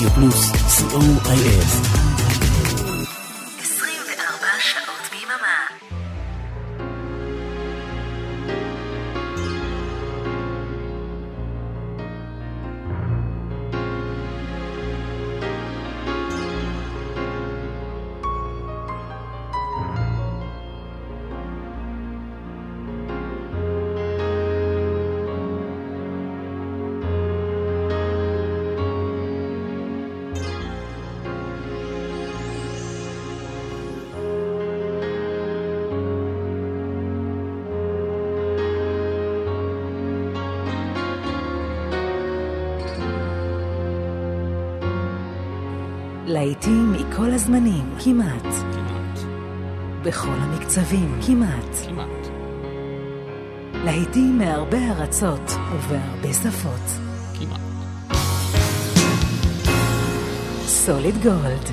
Radio Plus, COIF. בכל המקצבים, כמעט. כמעט. להיטים מהרבה ארצות ובהרבה שפות. כמעט. סוליד גולד,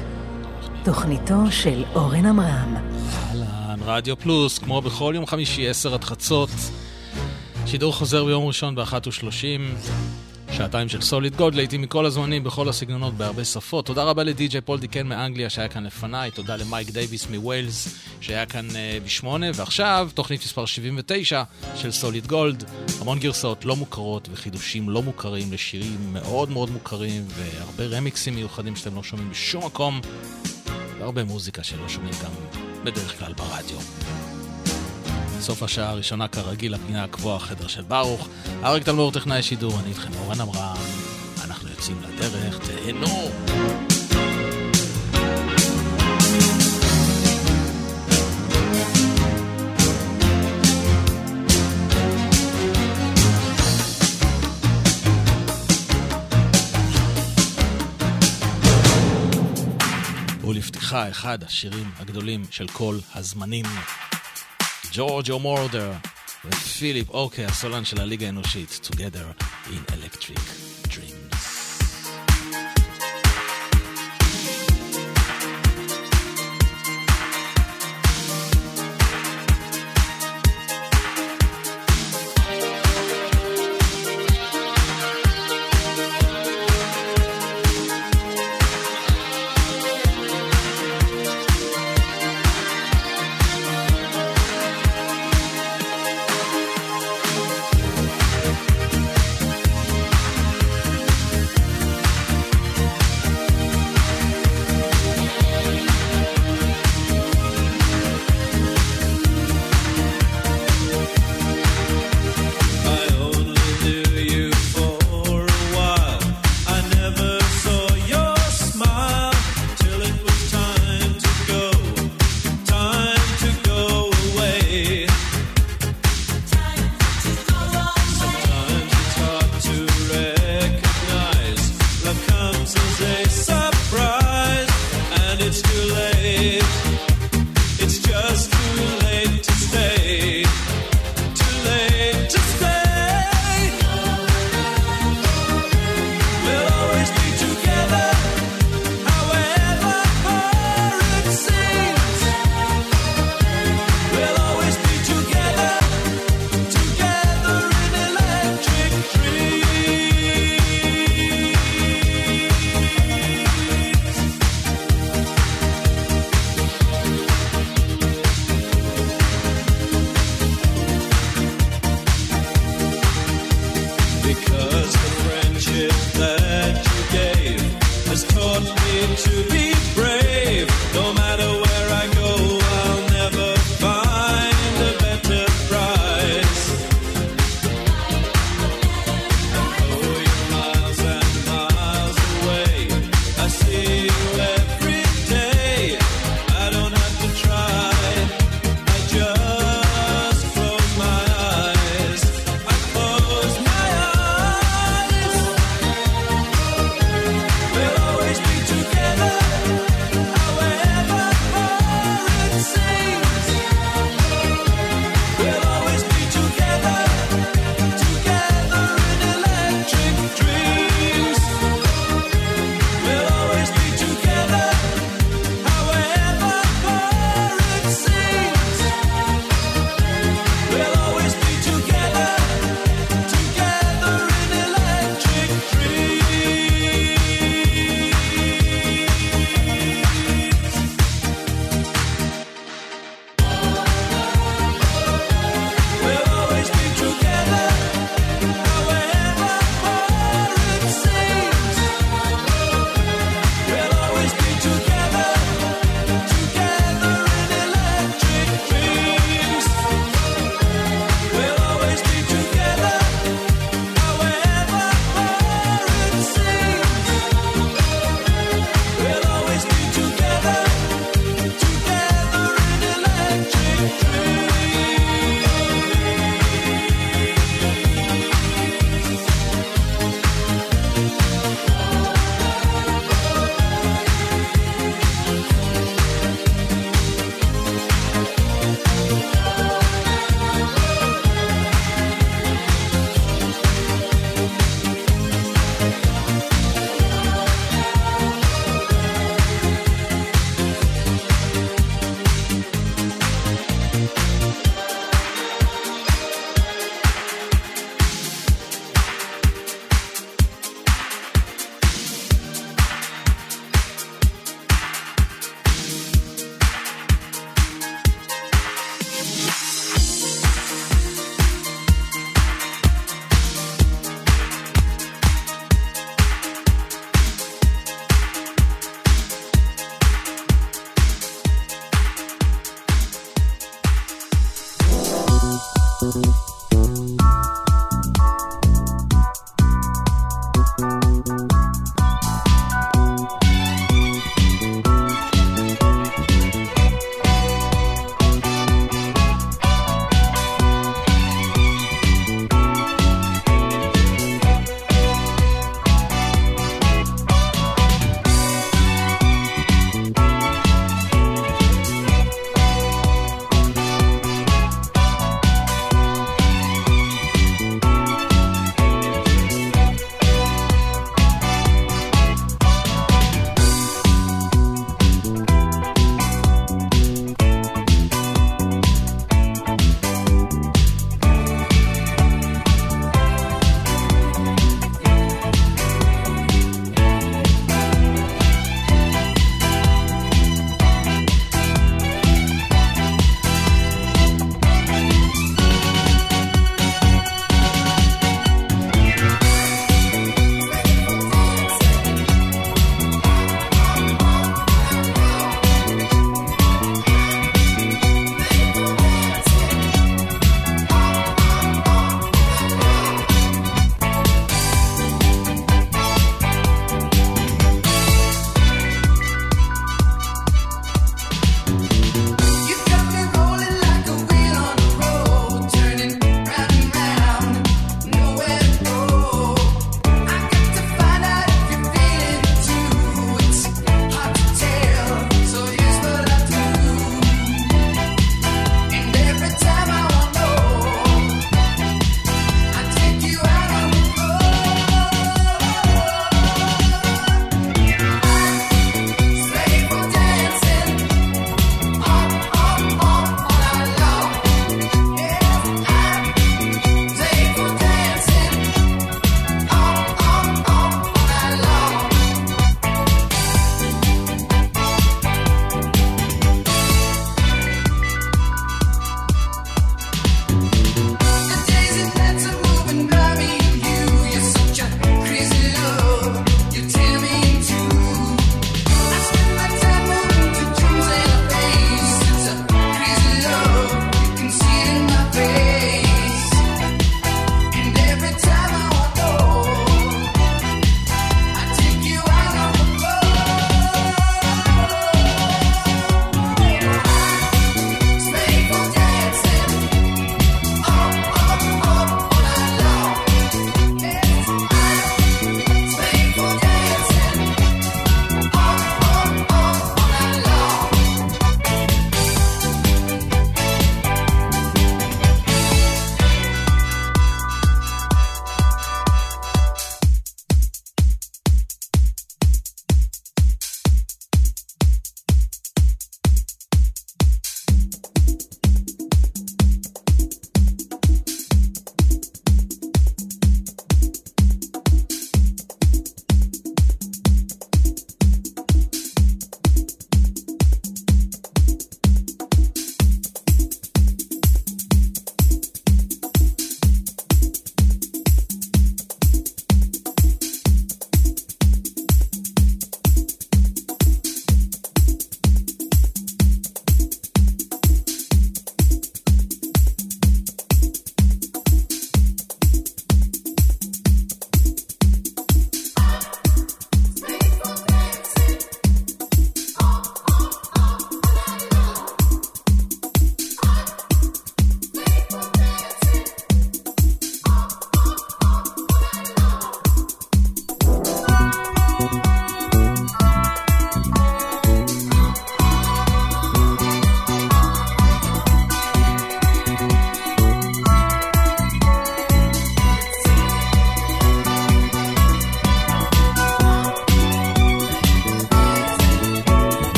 תוכניתו של אורן עמרם. אהלן, רדיו פלוס, כמו בכל יום חמישי, עשר עד חצות. שידור חוזר ביום ראשון ב-13:30. שעתיים של סוליד גולד, להיטים מכל הזמנים, בכל הסגנונות, בהרבה שפות. תודה רבה לדי.ג'יי פול דיקן מאנגליה שהיה כאן לפניי, תודה למייק דייוויס מווילס שהיה כאן uh, בשמונה, ועכשיו תוכנית מספר 79 של סוליד גולד, המון גרסאות לא מוכרות וחידושים לא מוכרים לשירים מאוד מאוד מוכרים, והרבה רמיקסים מיוחדים שאתם לא שומעים בשום מקום, והרבה מוזיקה שלא שומעים גם בדרך כלל ברדיו. סוף השעה הראשונה כרגיל, הפינה הקבועה, חדר של ברוך. אריק תלמור טכנאי שידור, אני איתכם אורן אברהם. אנחנו יוצאים לדרך, תהנו! ולפתיחה אחד השירים הגדולים של כל הזמנים. ג'ורג'ו מורדר ופיליפ אוקיי, הסולן של הליגה האנושית, Together in Electric.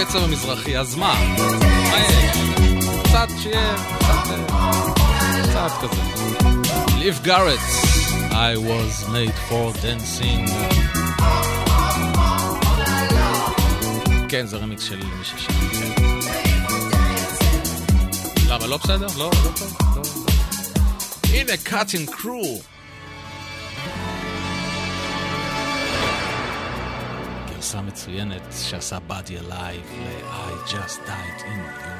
הקצב המזרחי, אז מה? מה? קצת שיהיה, קצת, כזה. ליב גארטס, I was made for dancing. כן, זה רמיקס של מי ששם. למה, לא בסדר? לא, לא טוב? לא. הנה קאטין קרו. גרסה מצוינת שעשה באדי אלייב ל-I just died in your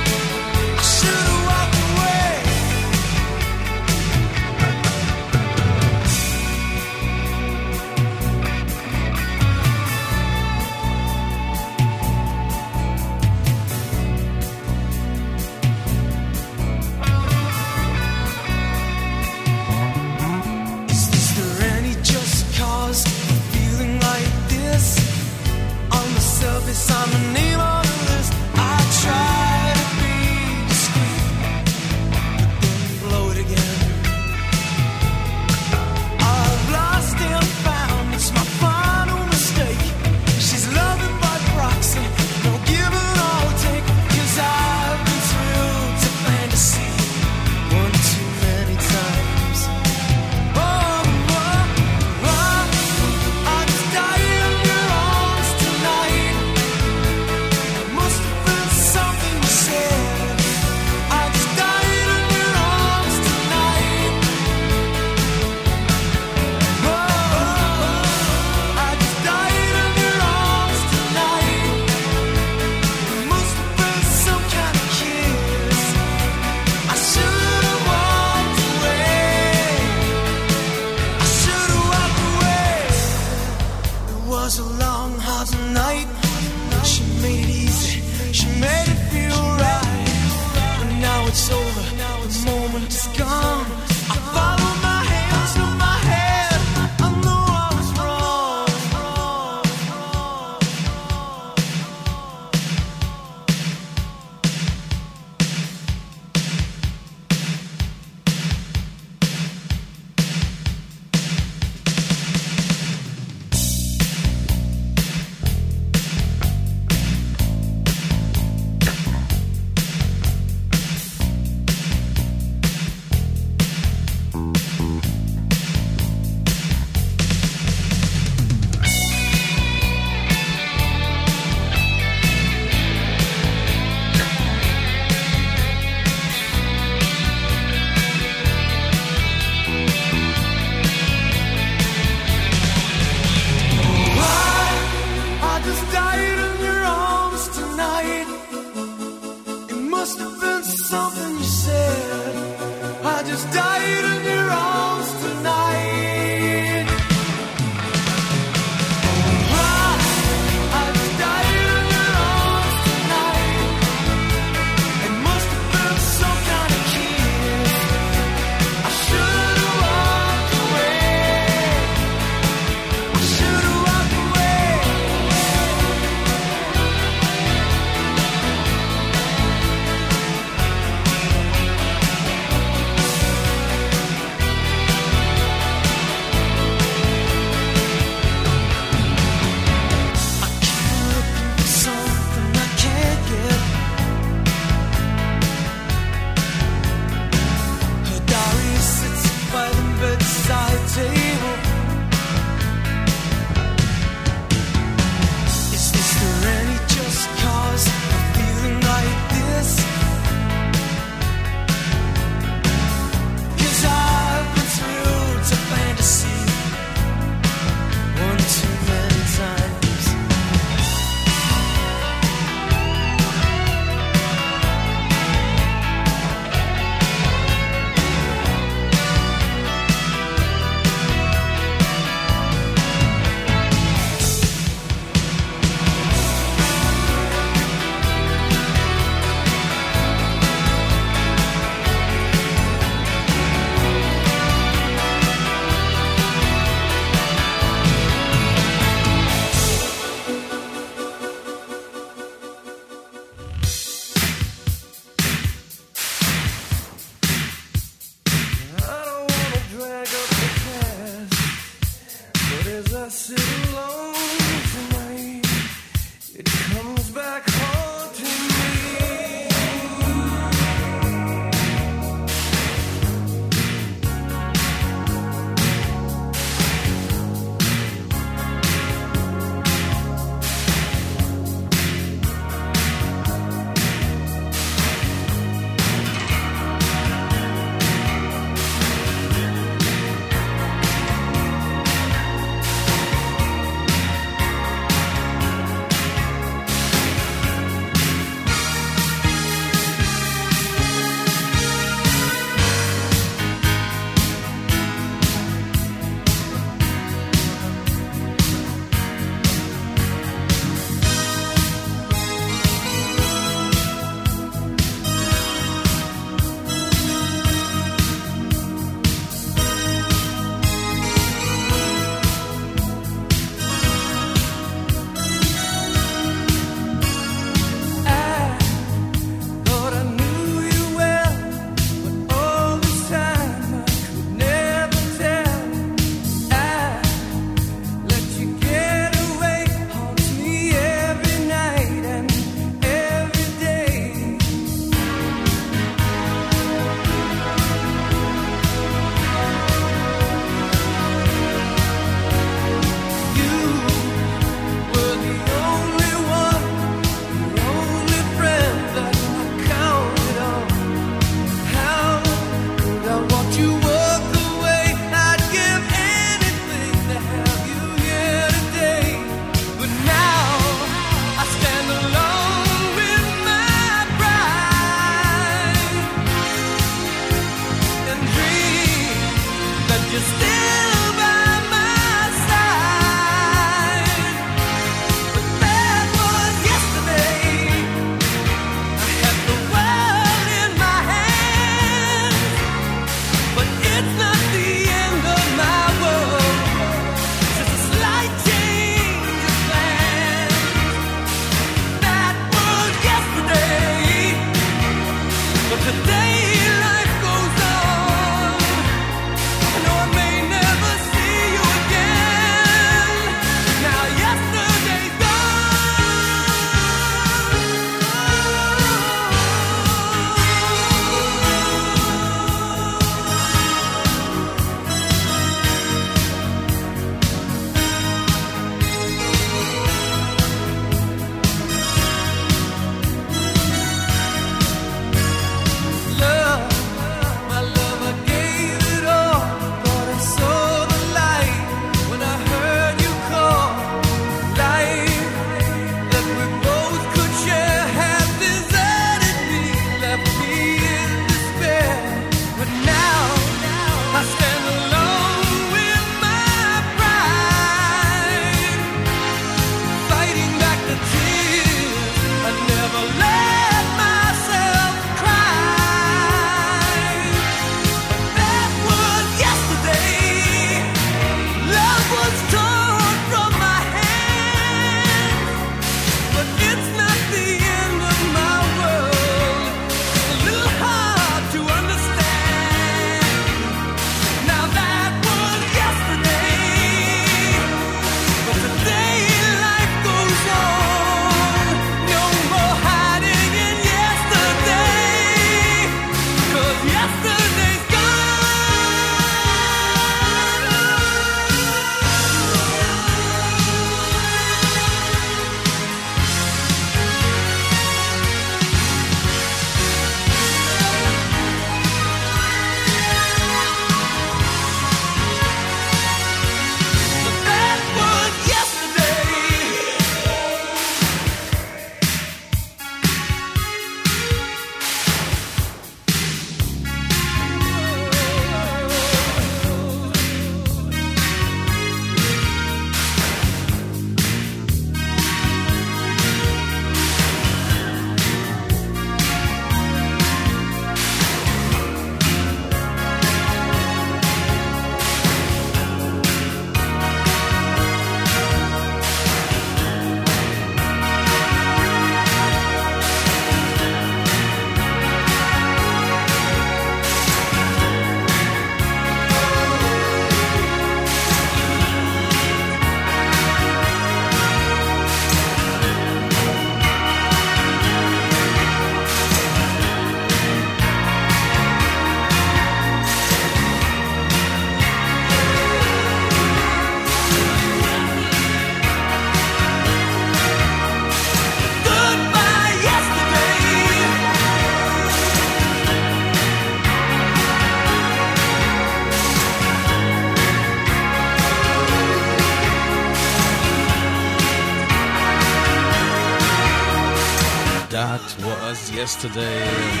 Yesterday.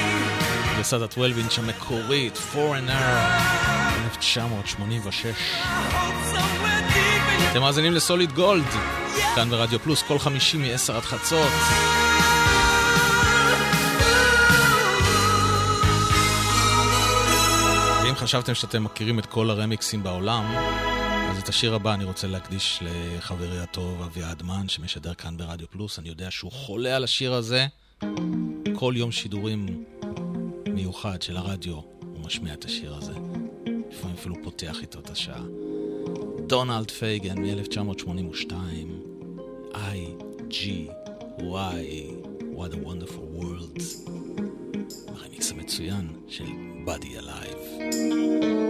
גרסת ה-12 אינץ' המקורית, Foreigner, 1986. אתם מאזינים לסוליד גולד, כאן ברדיו פלוס, כל חמישי מ-10 עד חצות. ואם חשבתם שאתם מכירים את כל הרמיקסים בעולם, אז את השיר הבא אני רוצה להקדיש לחברי הטוב אביעד מן, שמשדר כאן ברדיו פלוס. אני יודע שהוא חולה על השיר הזה. כל יום שידורים מיוחד של הרדיו הוא משמיע את השיר הזה. לפעמים אפילו פותח איתו את השעה. דונלד פייגן מ-1982, I, G, Y, What a Wonderful World. הרמיקס המצוין של Body Alive.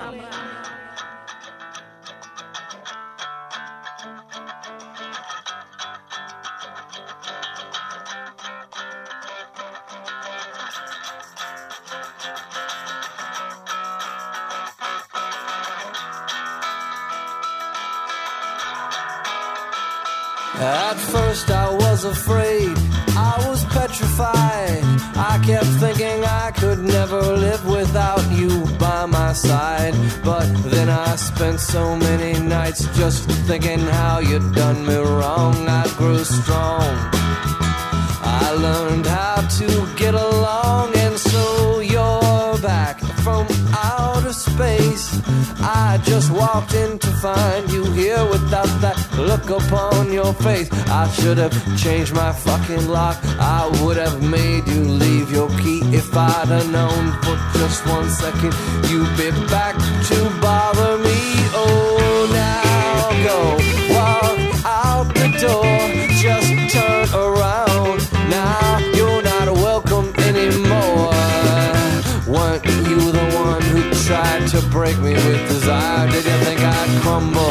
Upon your face. I should have changed my fucking lock. I would have made you leave your key if I'd have known for just one second you'd be back to bother me. Oh, now go walk out the door. Just turn around. Now you're not welcome anymore. Weren't you the one who tried to break me with desire? Did you think I'd crumble?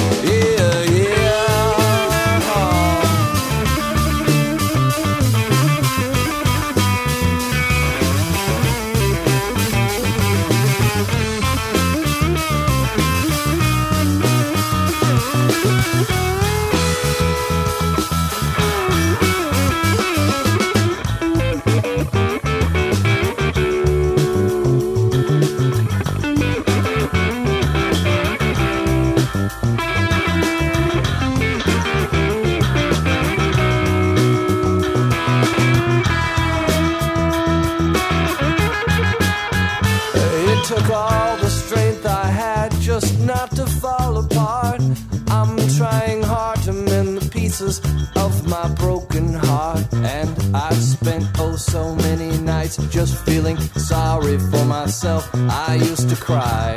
I've spent oh so many nights just feeling sorry for myself. I used to cry.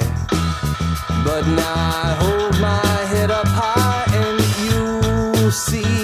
But now I hold my head up high and you see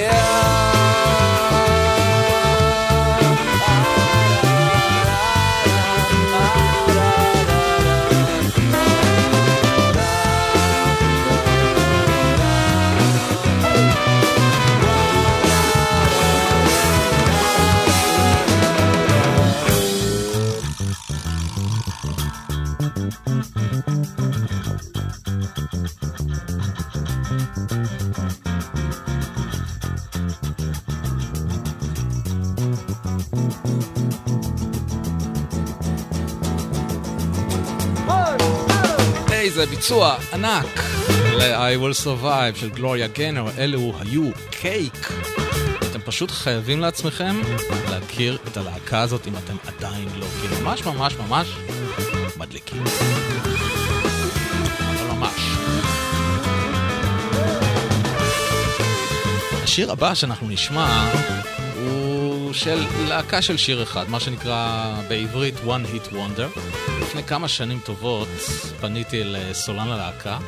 איזה ביצוע ענק ל-I will survive של גלוריה גנר, אלו היו קייק. אתם פשוט חייבים לעצמכם להכיר את הלהקה הזאת אם אתם עדיין לא, כי ממש ממש ממש מדליקים. אבל ממש. השיר הבא שאנחנו נשמע של להקה של שיר אחד, מה שנקרא בעברית One Hit Wonder. לפני כמה שנים טובות פניתי אל סולן הלהקה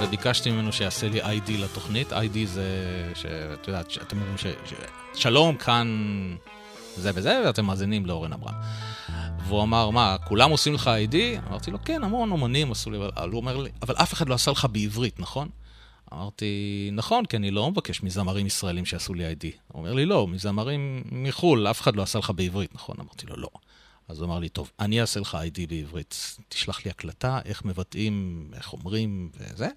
וביקשתי ממנו שיעשה לי איי-די לתוכנית. איי-די זה, שאת יודעת, שאתם אומרים ש... ש... שלום, כאן זה וזה, ואתם מאזינים לאורן אברהם. והוא אמר, מה, כולם עושים לך איי-די? אמרתי לו, כן, המון אומנים עשו לי, אבל הוא אומר לי, אבל אף אחד לא עשה לך בעברית, נכון? אמרתי, נכון, כי אני לא מבקש מזמרים ישראלים שיעשו לי איי-די. הוא אומר לי, לא, מזמרים מחו"ל, אף אחד לא עשה לך בעברית, נכון? אמרתי לו, לא. אז הוא אמר לי, טוב, אני אעשה לך ID בעברית. תשלח לי הקלטה, איך מבטאים, איך אומרים וזה,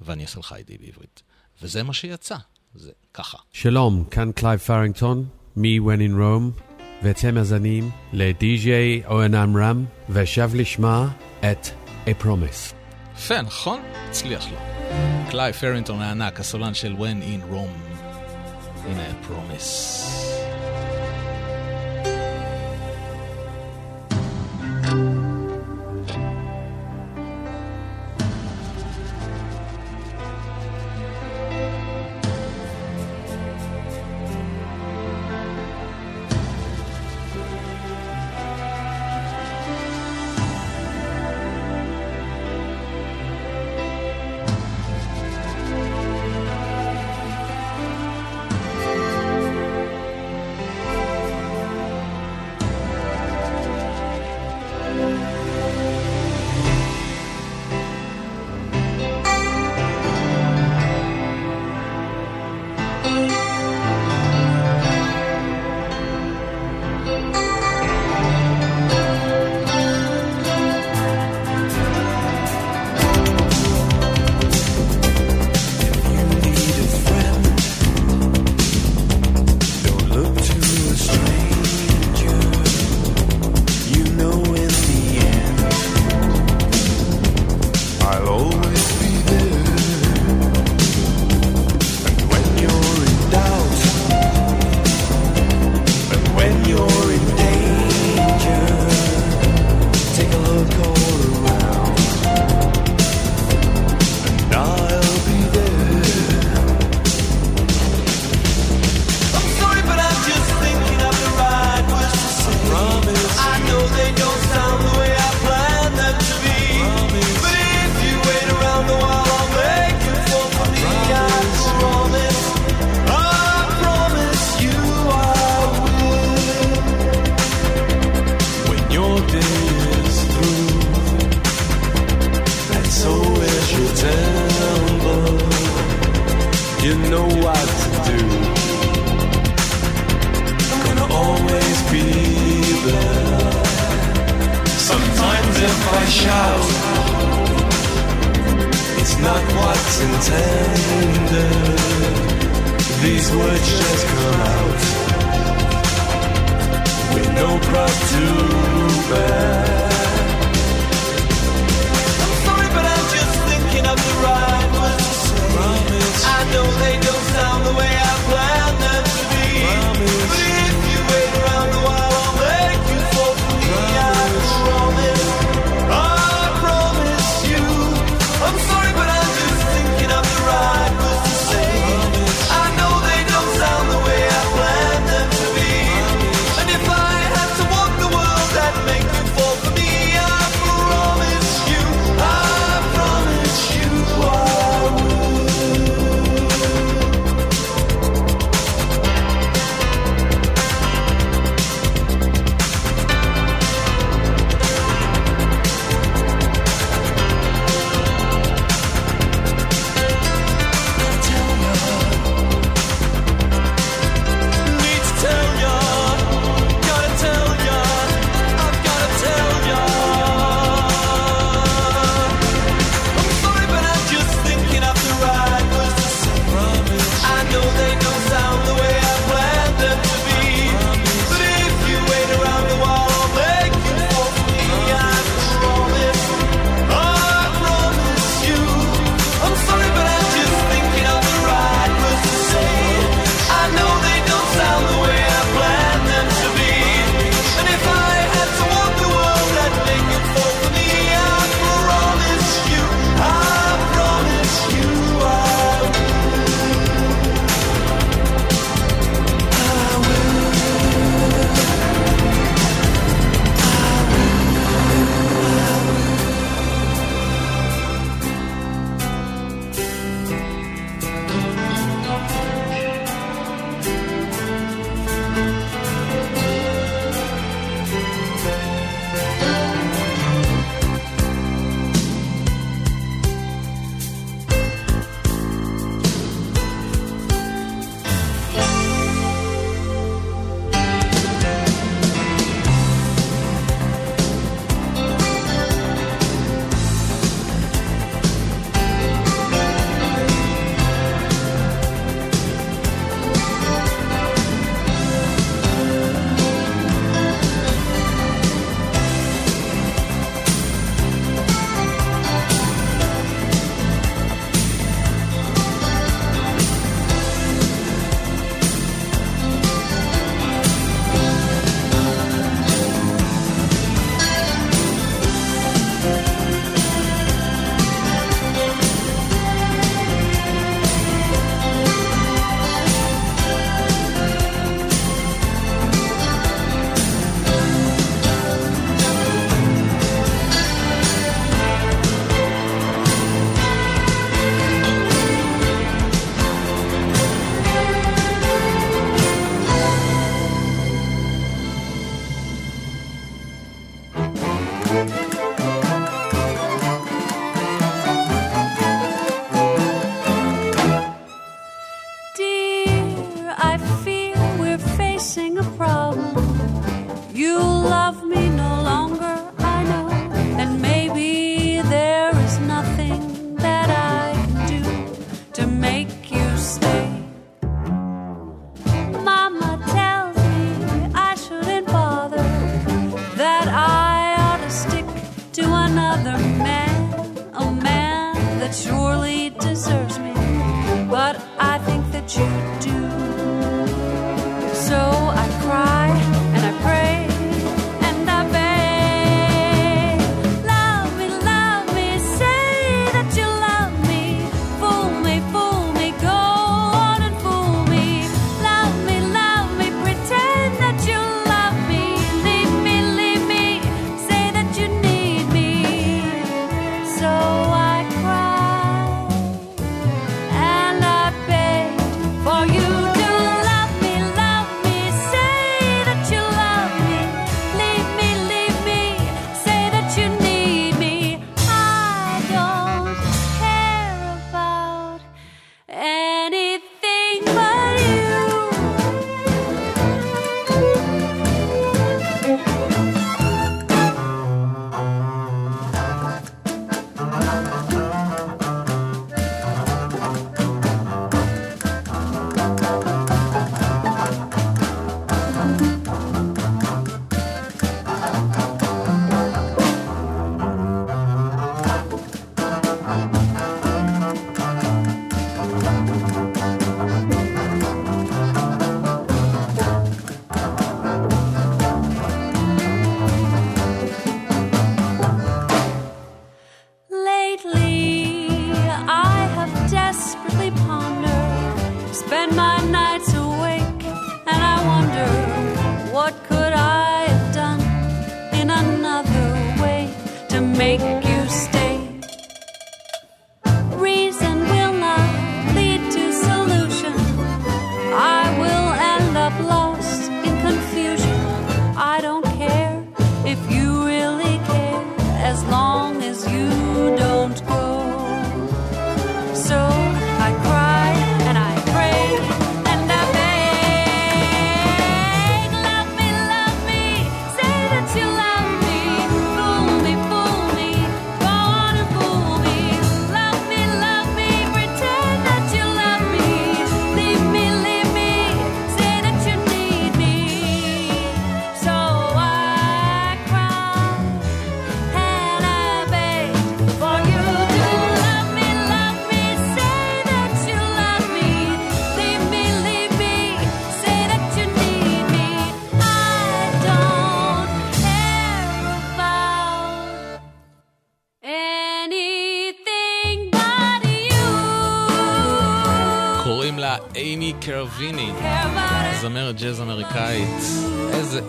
ואני אעשה לך ID בעברית. וזה מה שיצא, זה ככה. שלום, כאן קלייב פרינגטון, מ- When in Rome, ואתם מאזינים לדי.ג'יי אורן עמרם, ועכשיו נשמע את A Promise. יפה, נכון? הצליח לו. קלייב פרינגטון הענק, הסולן של When in Rome. הנה, A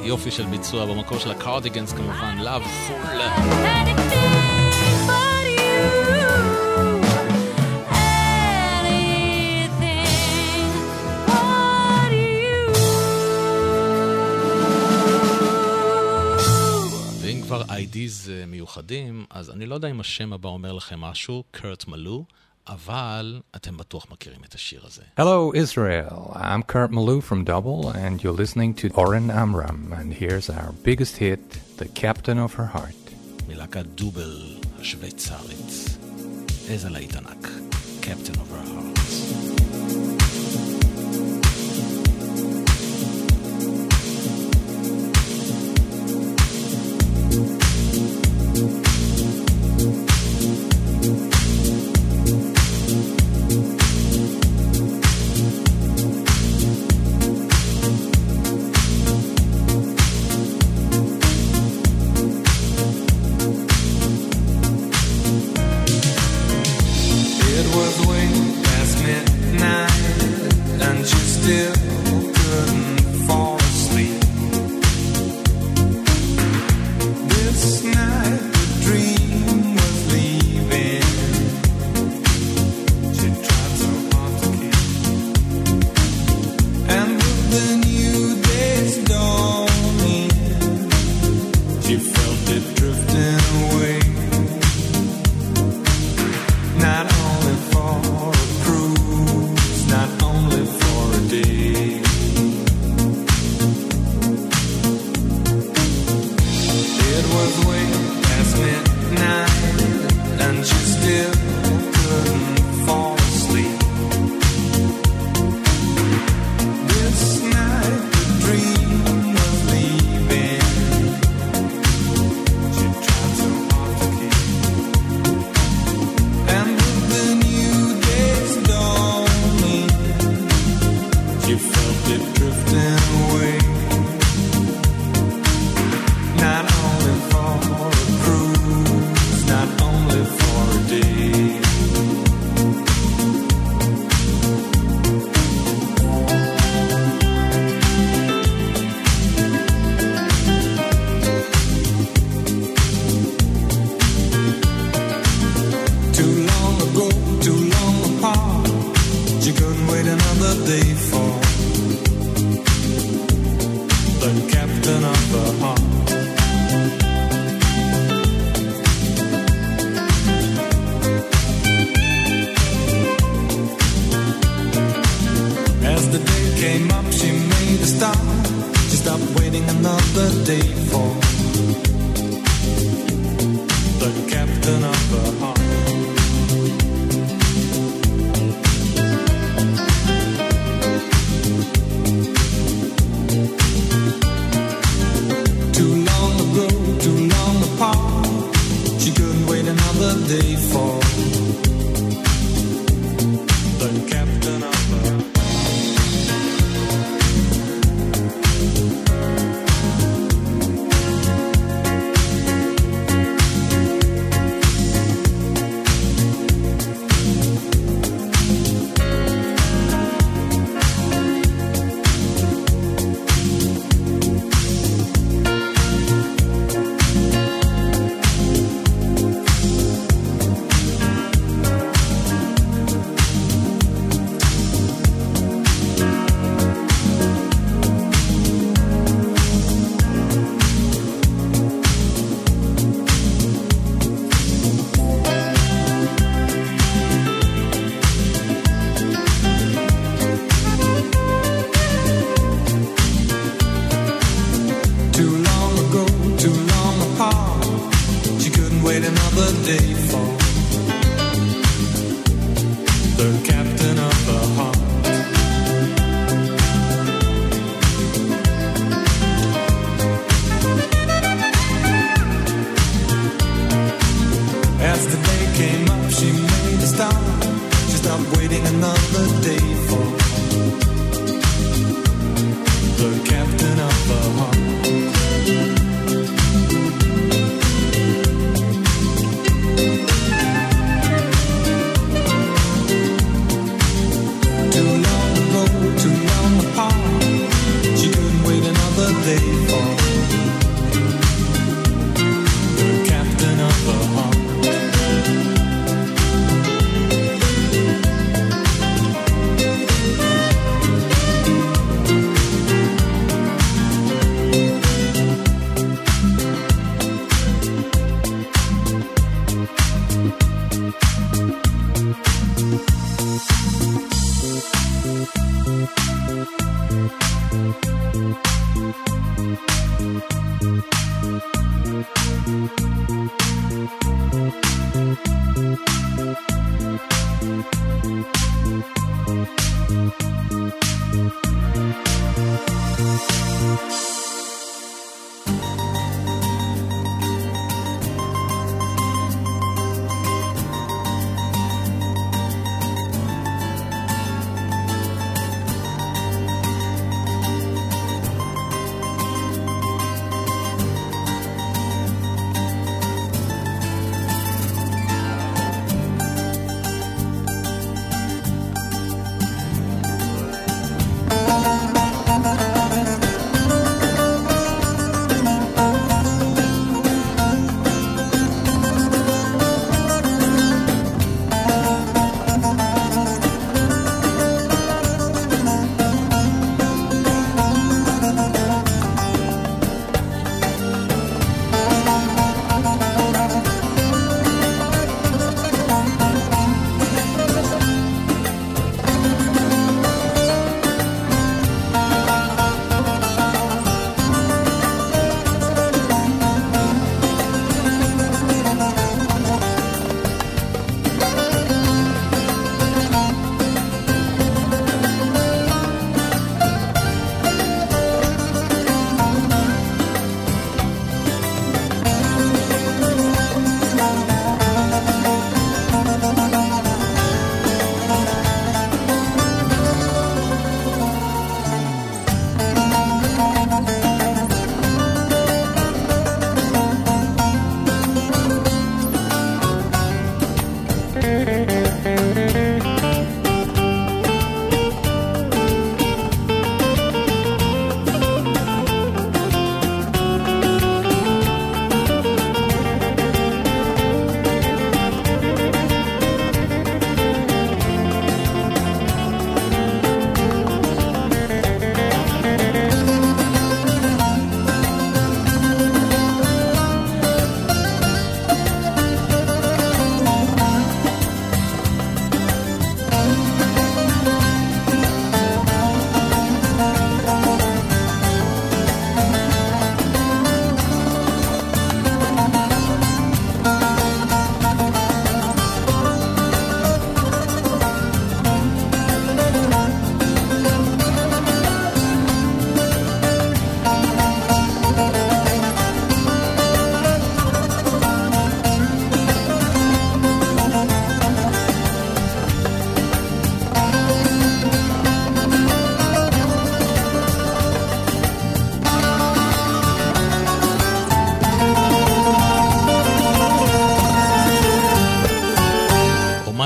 יופי של ביצוע במקור של הקרדיגנס כמובן, Love ואם כבר IDs אה, מיוחדים, אז אני לא יודע אם השם הבא אומר לכם משהו, קרט מלו. אבל אתם בטוח מכירים את השיר הזה. Hello Israel, I'm Kurt Malou from Double and you're listening to Oren Amram and here's our biggest hit, The Captain of Her Heart. מלהקת דובל השוויצרית, איזה להיט ענק, Captain of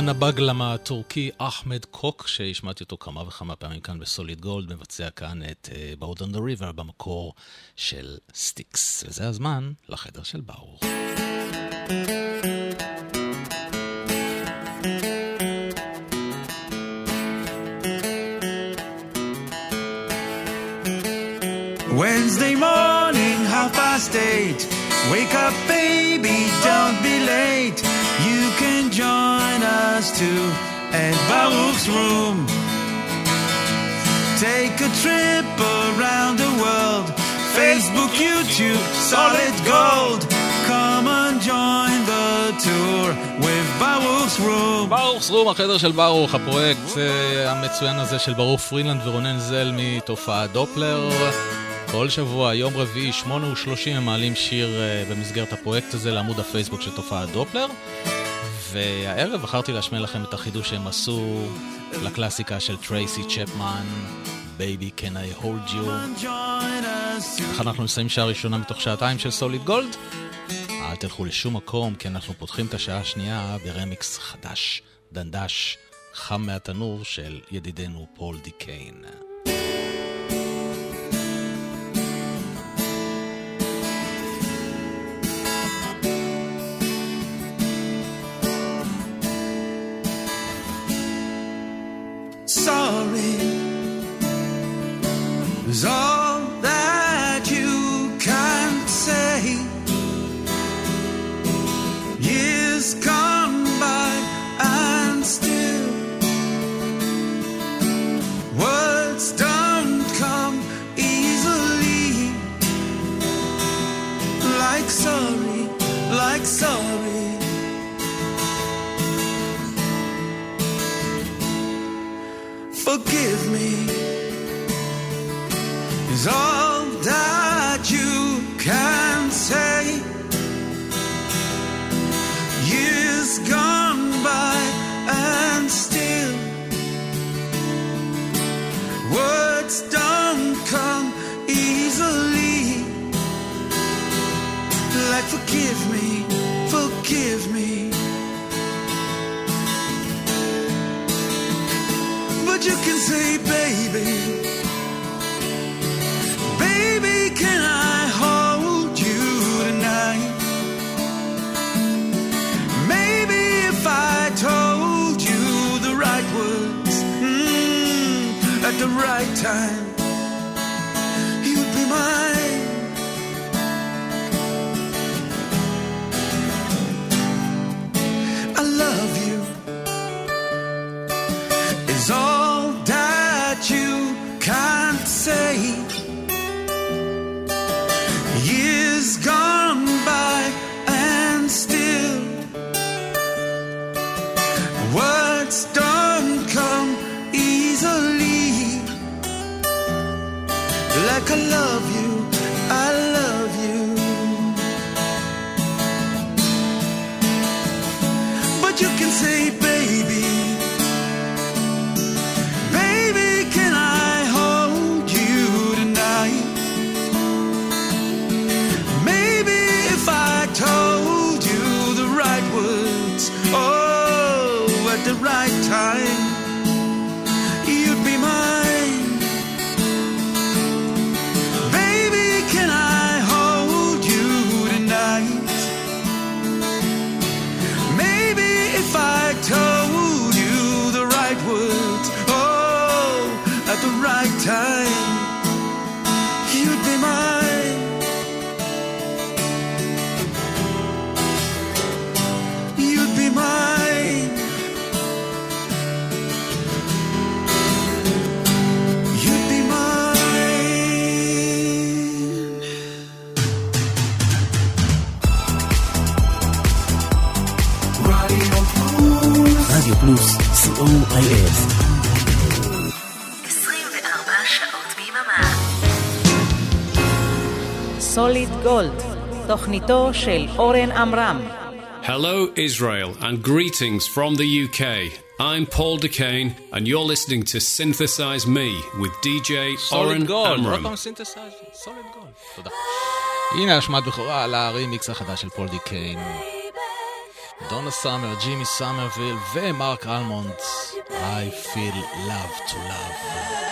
הבגלמה הטורקי אחמד קוק, שהשמעתי אותו כמה וכמה פעמים כאן בסוליד גולד, מבצע כאן את Boat on the River במקור של סטיקס. וזה הזמן לחדר של ברוך. Wednesday morning, half past eight. Wake up, baby, don't be late. You can join us too at Baruch's room. Take a trip around the world. Facebook, YouTube, solid gold. Come and join the tour with Baruch's room. ברוכ's room, החדר של ברוך, הפרויקט uh, המצוין הזה של ברוך פרילנד ורונן זל מתופעת דופלר. כל שבוע, יום רביעי, שמונה ושלושים, הם מעלים שיר uh, במסגרת הפרויקט הזה לעמוד הפייסבוק של תופעת דופלר. והערב בחרתי להשמיע לכם את החידוש שהם עשו לקלאסיקה של טרייסי צ'פמן, Baby Can I Hold You. איך אנחנו נסיים שעה ראשונה מתוך שעתיים של סוליד גולד? אל תלכו לשום מקום, כי אנחנו פותחים את השעה השנייה ברמיקס חדש, דנדש, חם מהתנור של ידידנו פול דיקיין. Sorry תוכניתו של אורן עמרם. Hello Israel and greetings from the UK. I'm Paul DeCane and you're listening to Synthesize Me with DJ Solid Oren Gold. הנה השמעת בכורה על הרימיקס החדש של פול דיקיין. דונה סאמר, ג'ימי סאמרוויל ומרק אלמונד. I feel love to love.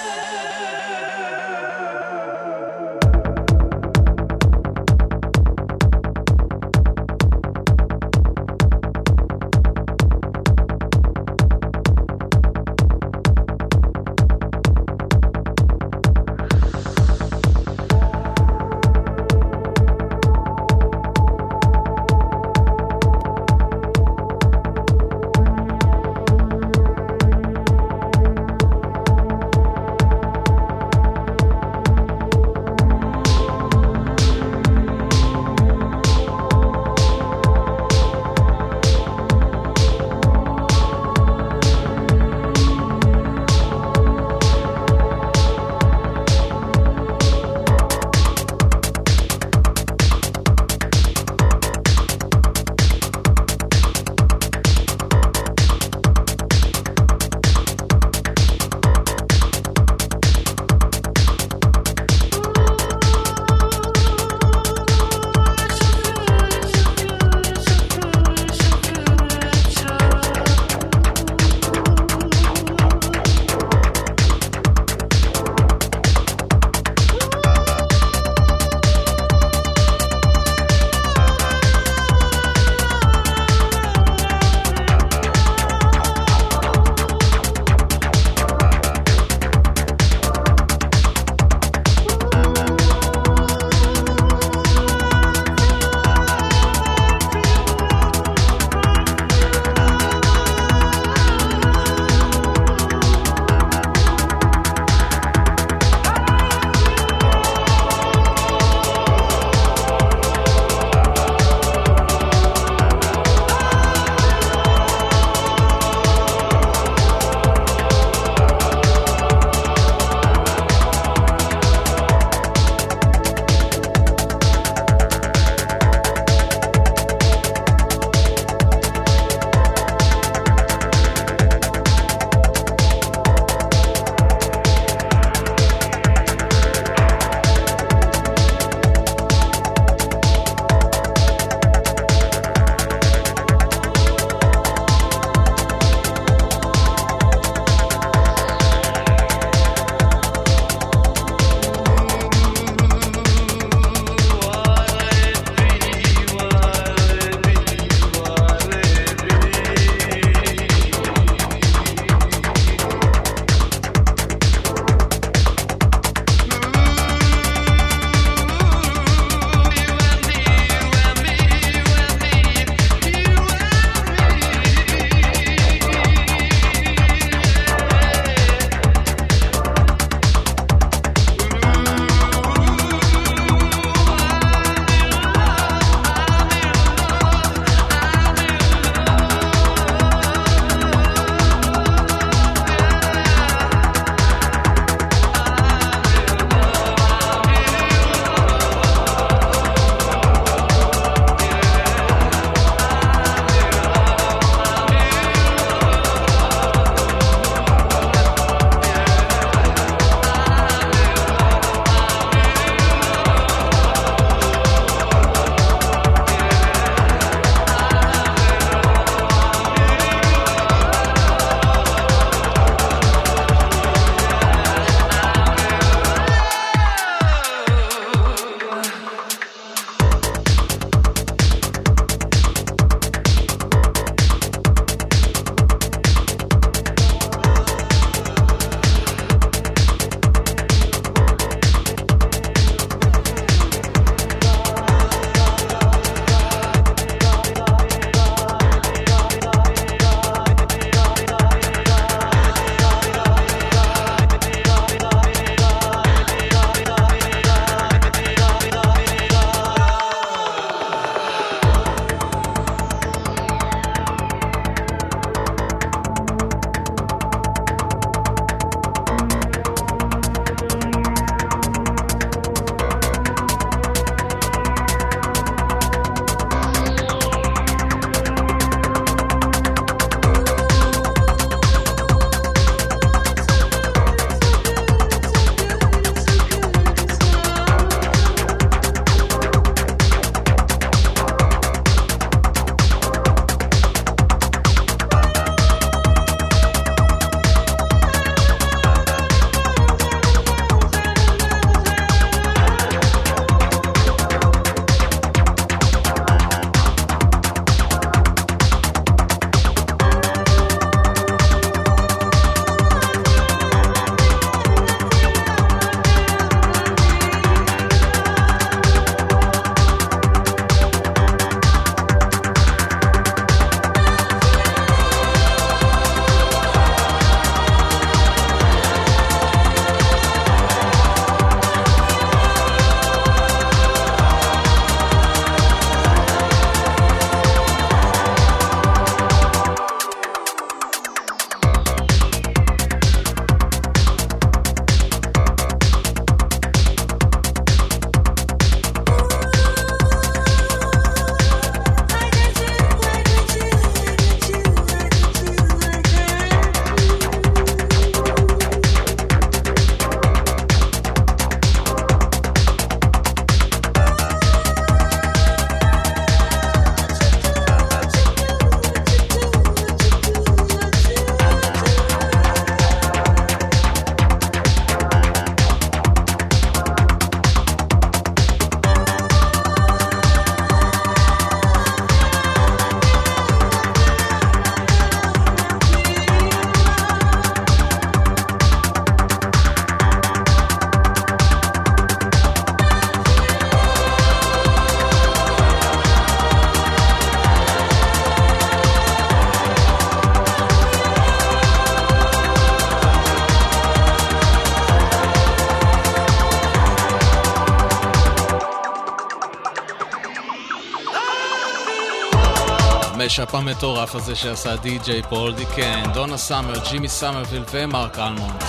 ה mashup המטורף הזה שעשה די.ג'יי פול דיקן, דונה סאמר, ג'ימי סאמרוויל ומרק אלמונד.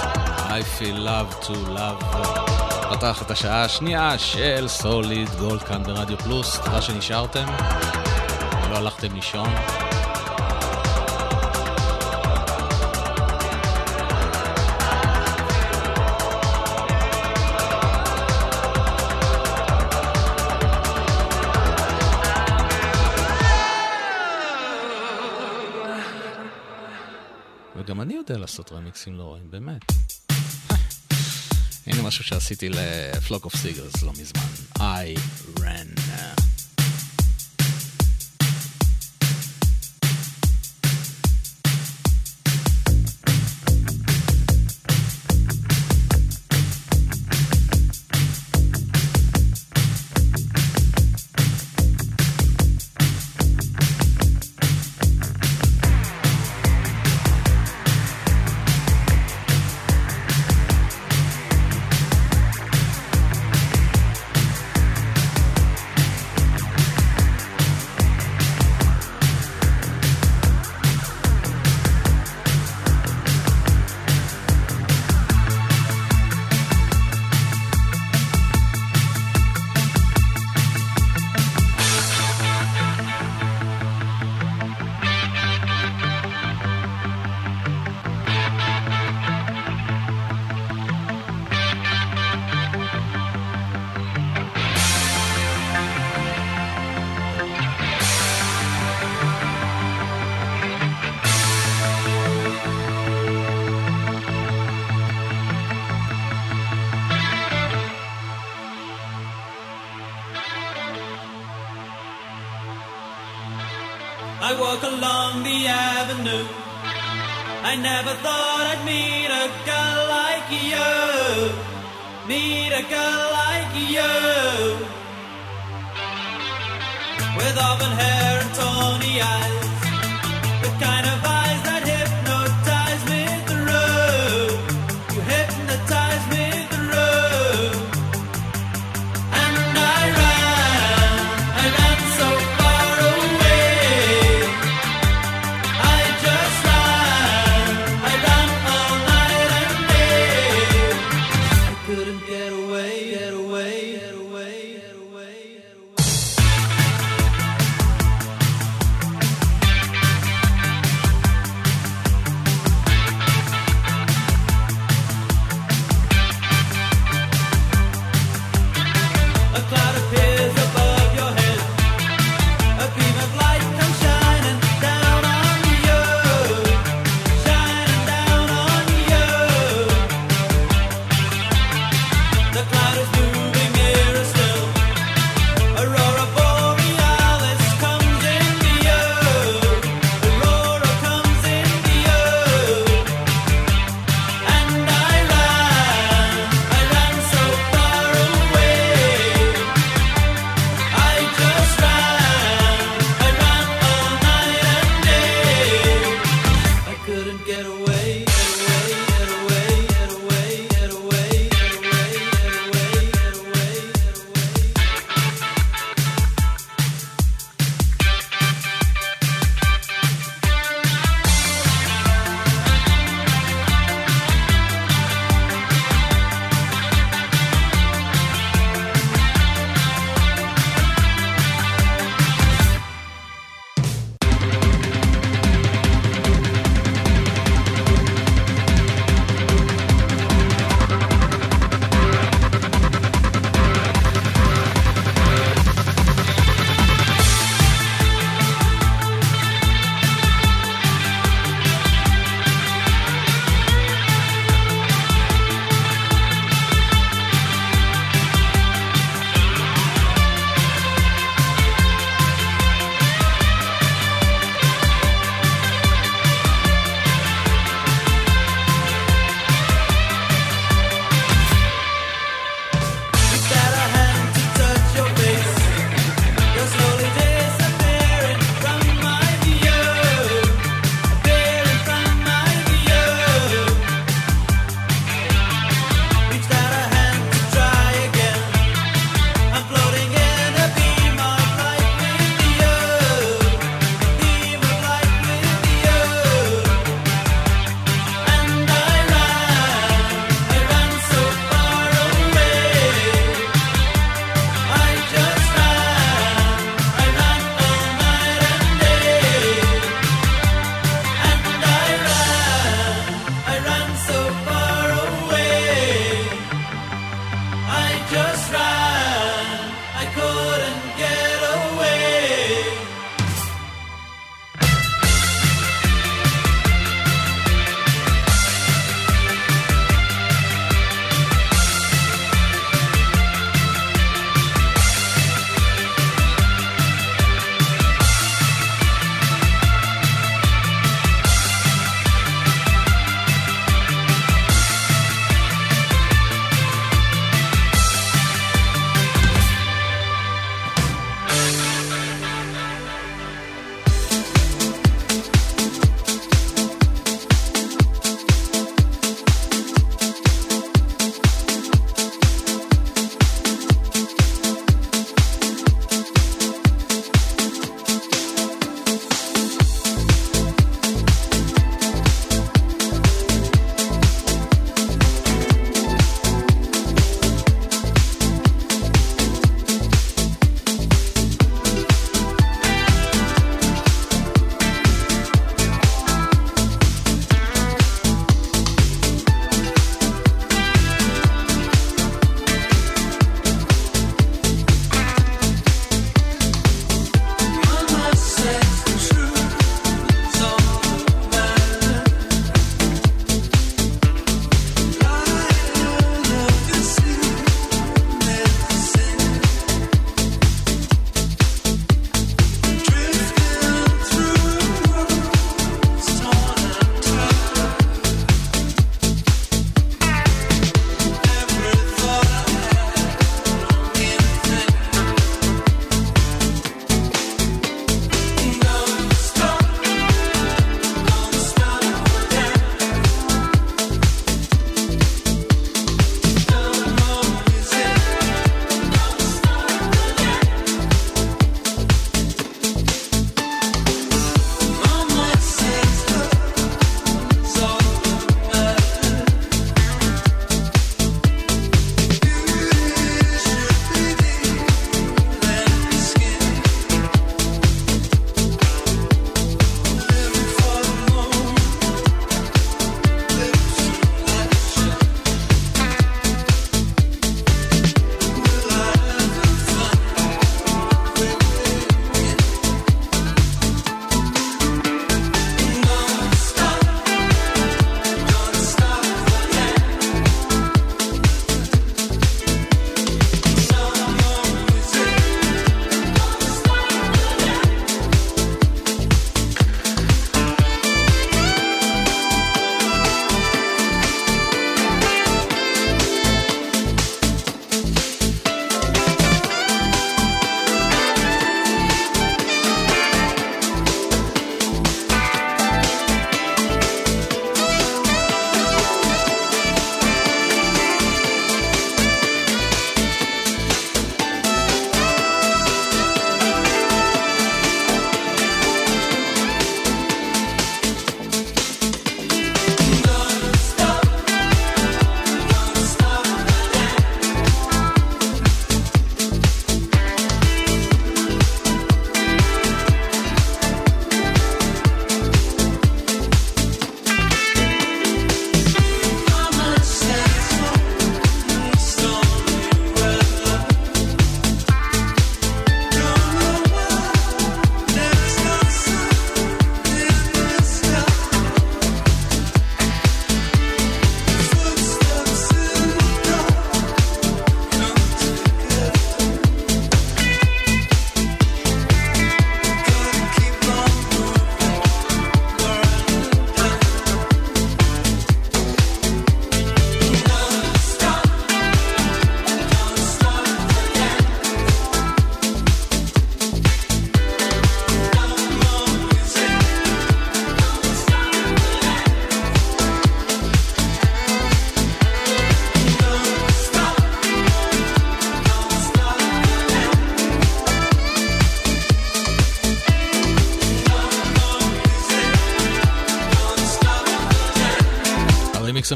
I feel love to love. פתח את השעה השנייה של סוליד גולד כאן ברדיו פלוס. תודה שנשארתם, לא הלכתם לישון. לעשות רמיקסים לא רואים, באמת. הנה משהו שעשיתי לפלוק אוף סיגרס לא מזמן. I I never thought I'd meet a girl like you. Meet a girl like you. With auburn hair and tawny eyes. The kind of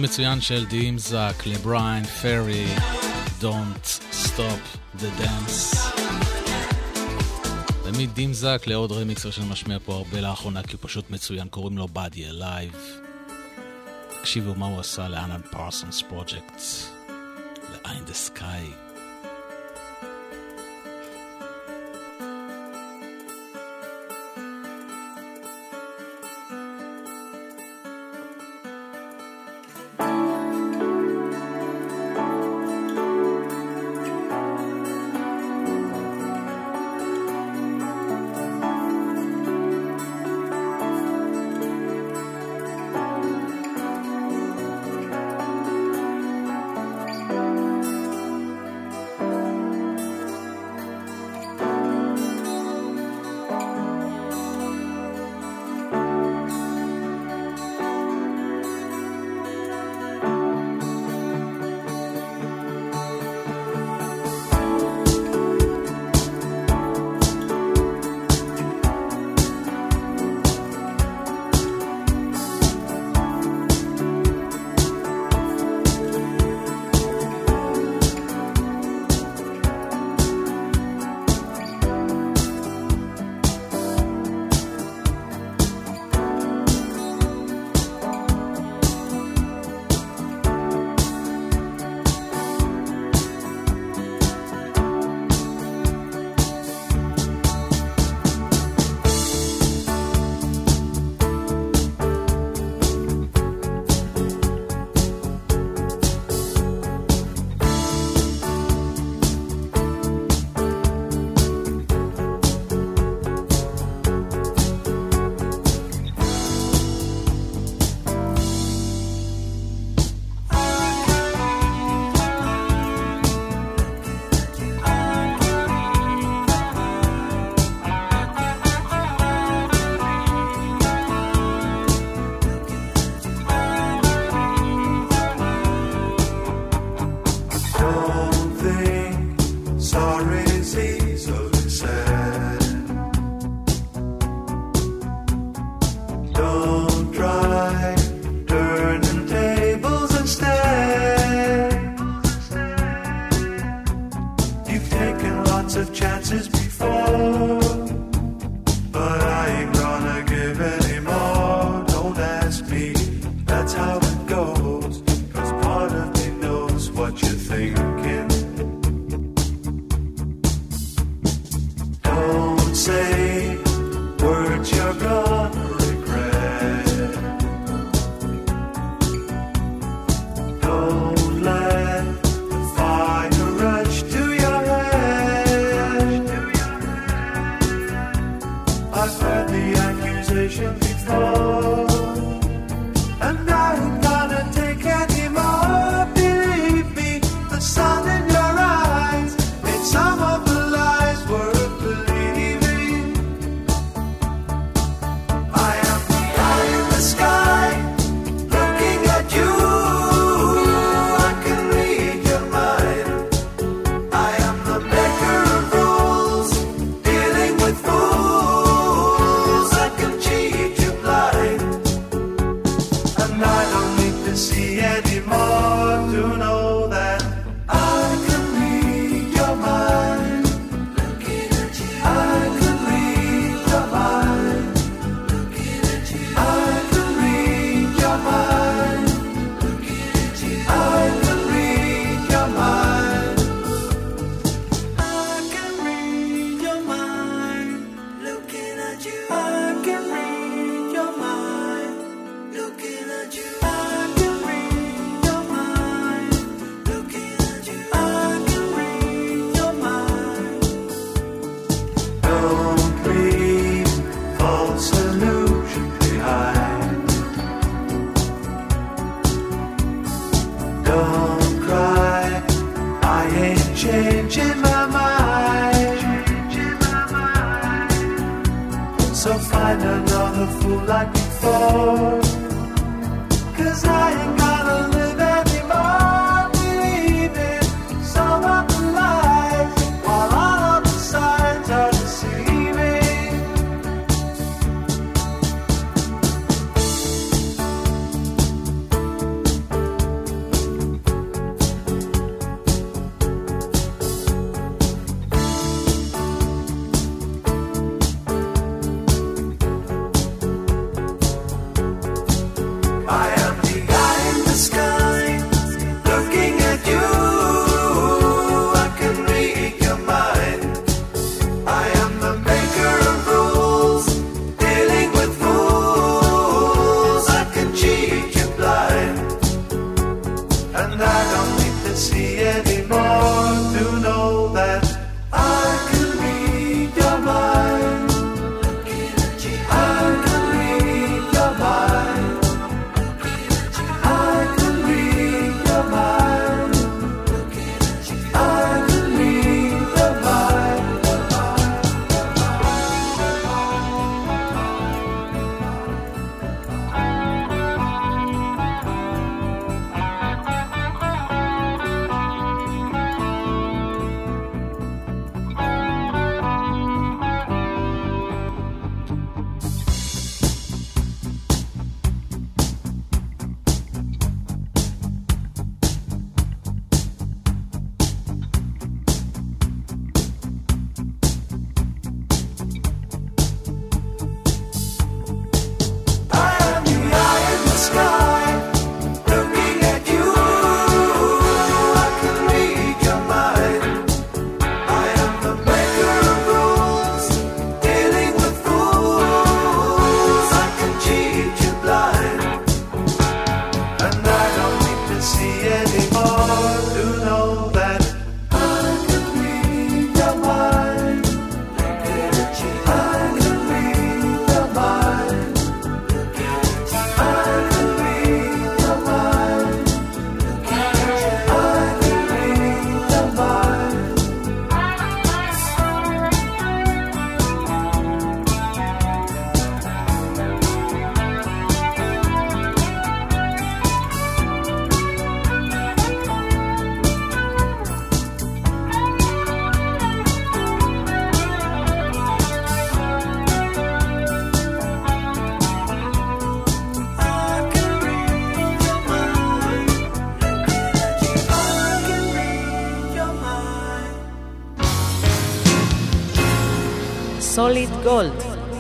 המצוין של דימזק לבריין פרי, Don't Stop the Dance. ומדימזק לעוד רמיקסר משמיע פה הרבה לאחרונה, כי הוא פשוט מצוין, קוראים לו Body Alive. תקשיבו מה הוא עשה לאנן פרסונס פרויקט,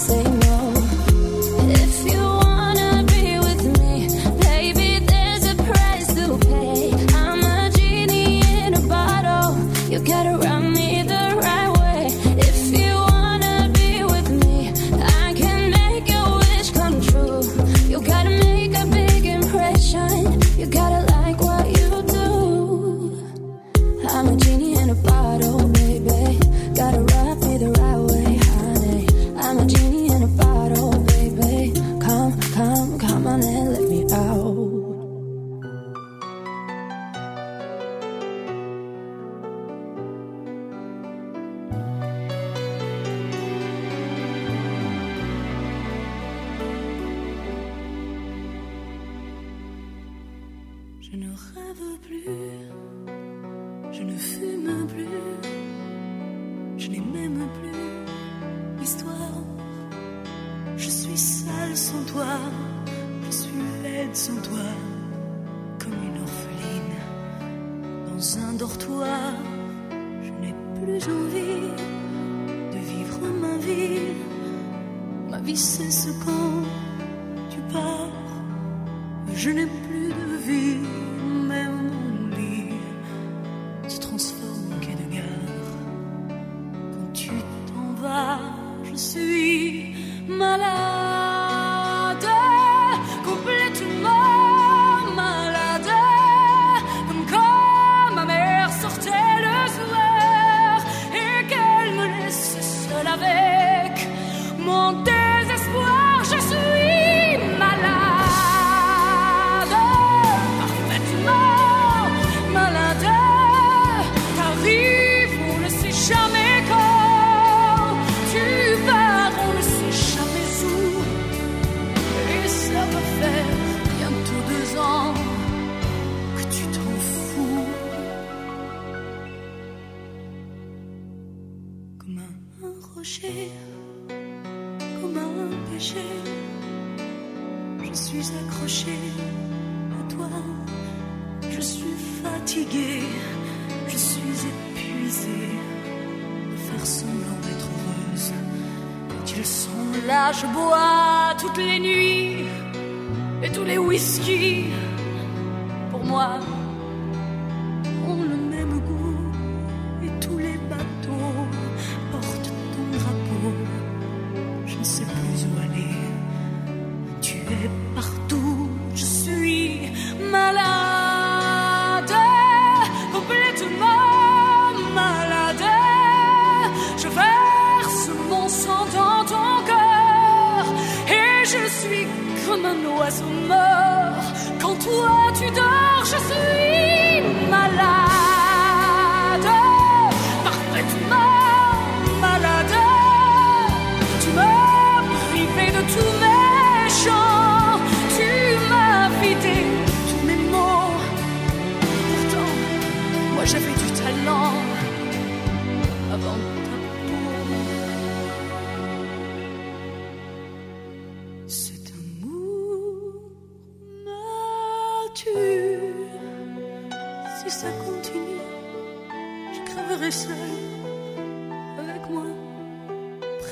say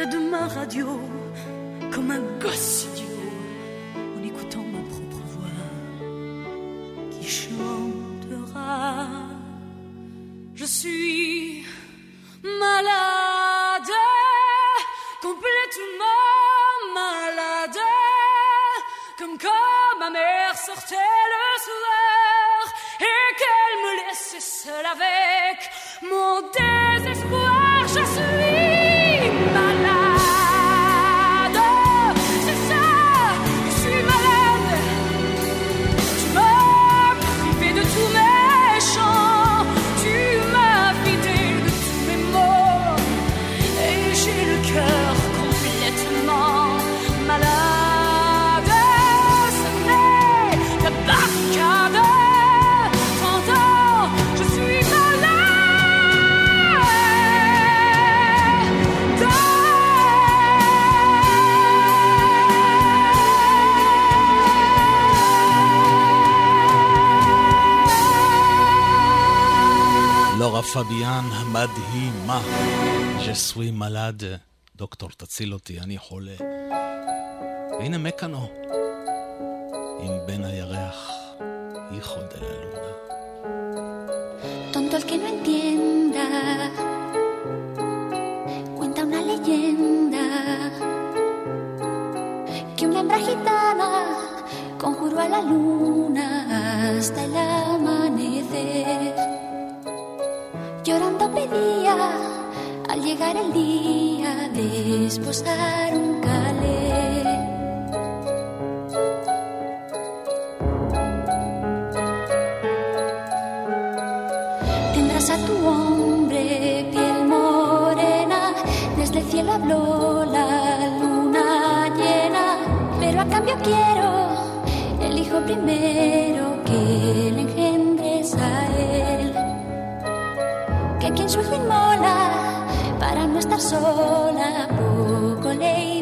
de ma radio comme un gosse idiot en écoutant ma propre voix qui chantera. Je suis malade, complètement malade, comme quand ma mère sortait le soir et qu'elle me laissait seule avec לורה פביאן המדהימה. ז'סווי מלד, דוקטור תציל אותי, אני חולה. והנה מקאנו, עם בן הירח, היכו דה לה לונה. Tonto el que no entienda, cuenta una leyenda que una hembra gitana conjuró a la luna hasta el amanecer. Al llegar el día de esposar un calé. Tendrás a tu hombre piel morena, desde el cielo habló la luna llena, pero a cambio quiero el hijo primero sola, poco le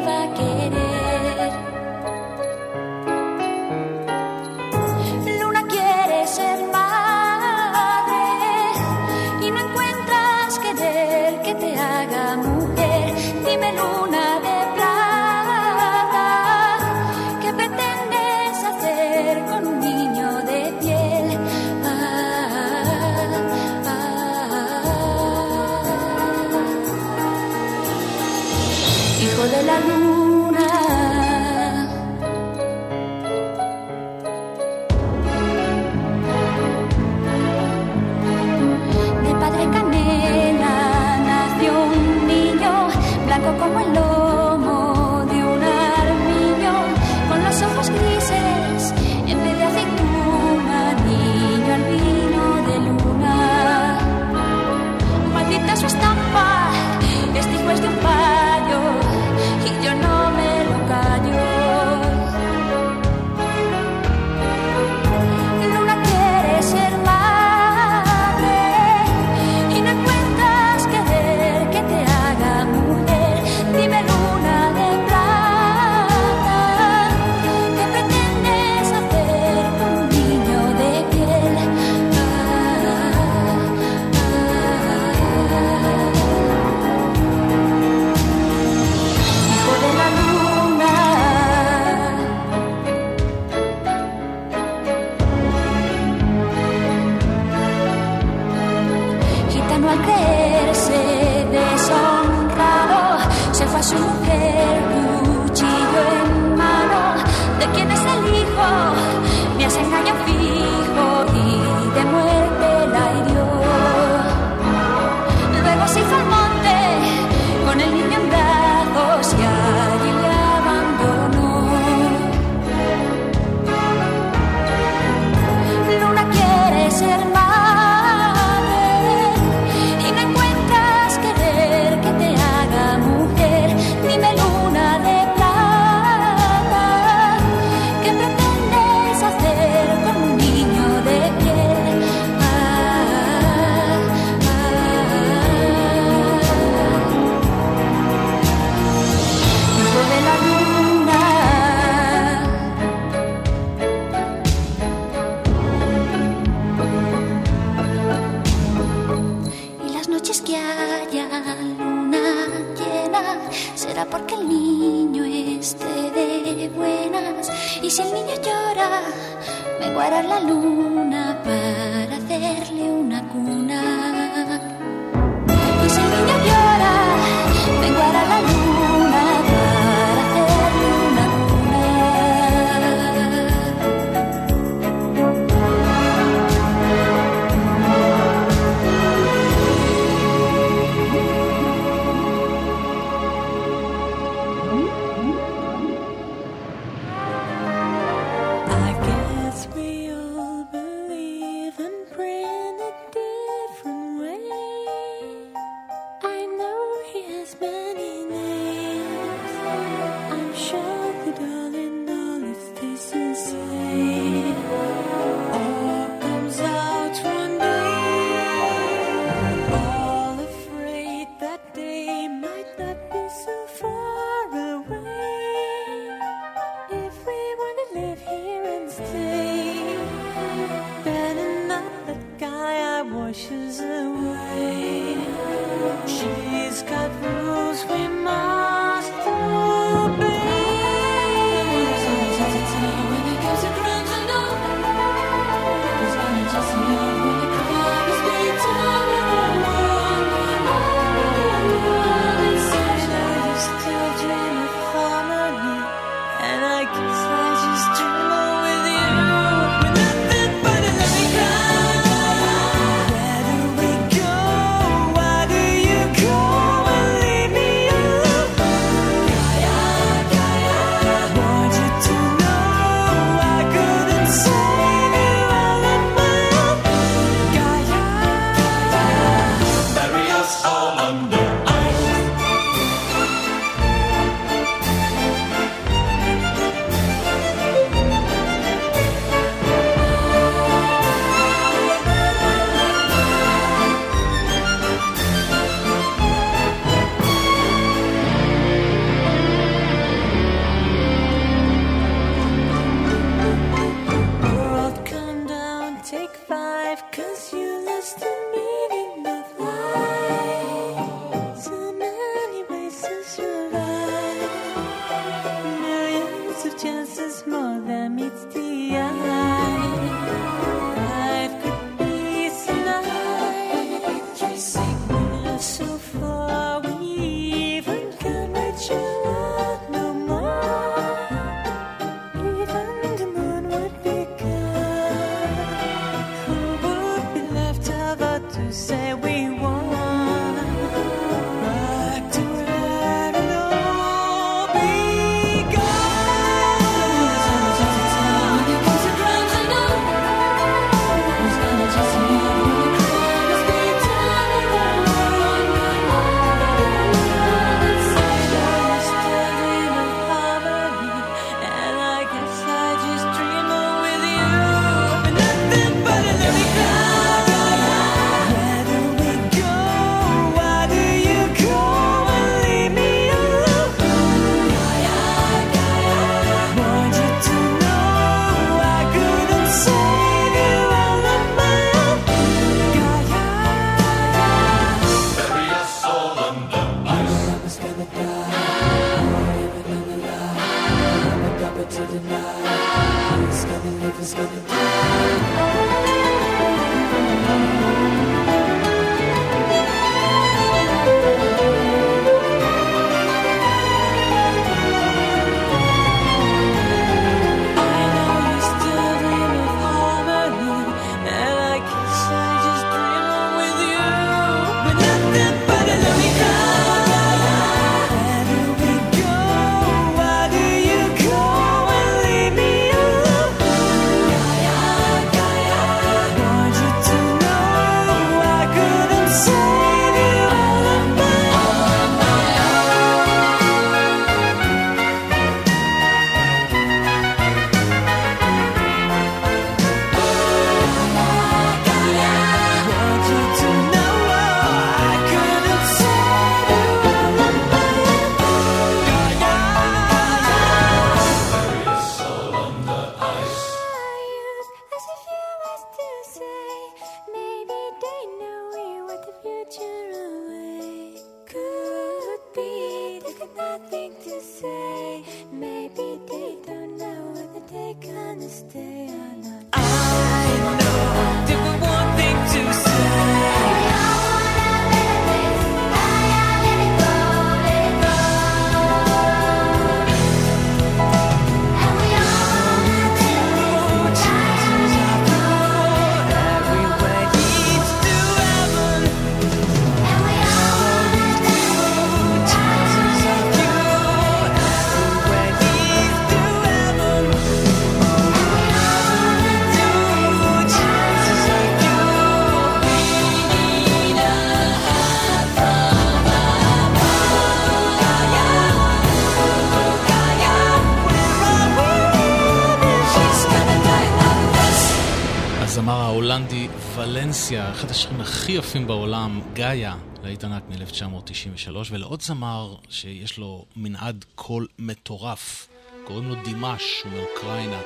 הכי יפים בעולם, גאיה, להיט ענק מ-1993, ולעוד זמר שיש לו מנעד קול מטורף, קוראים לו דימש, הוא מאוקראינה.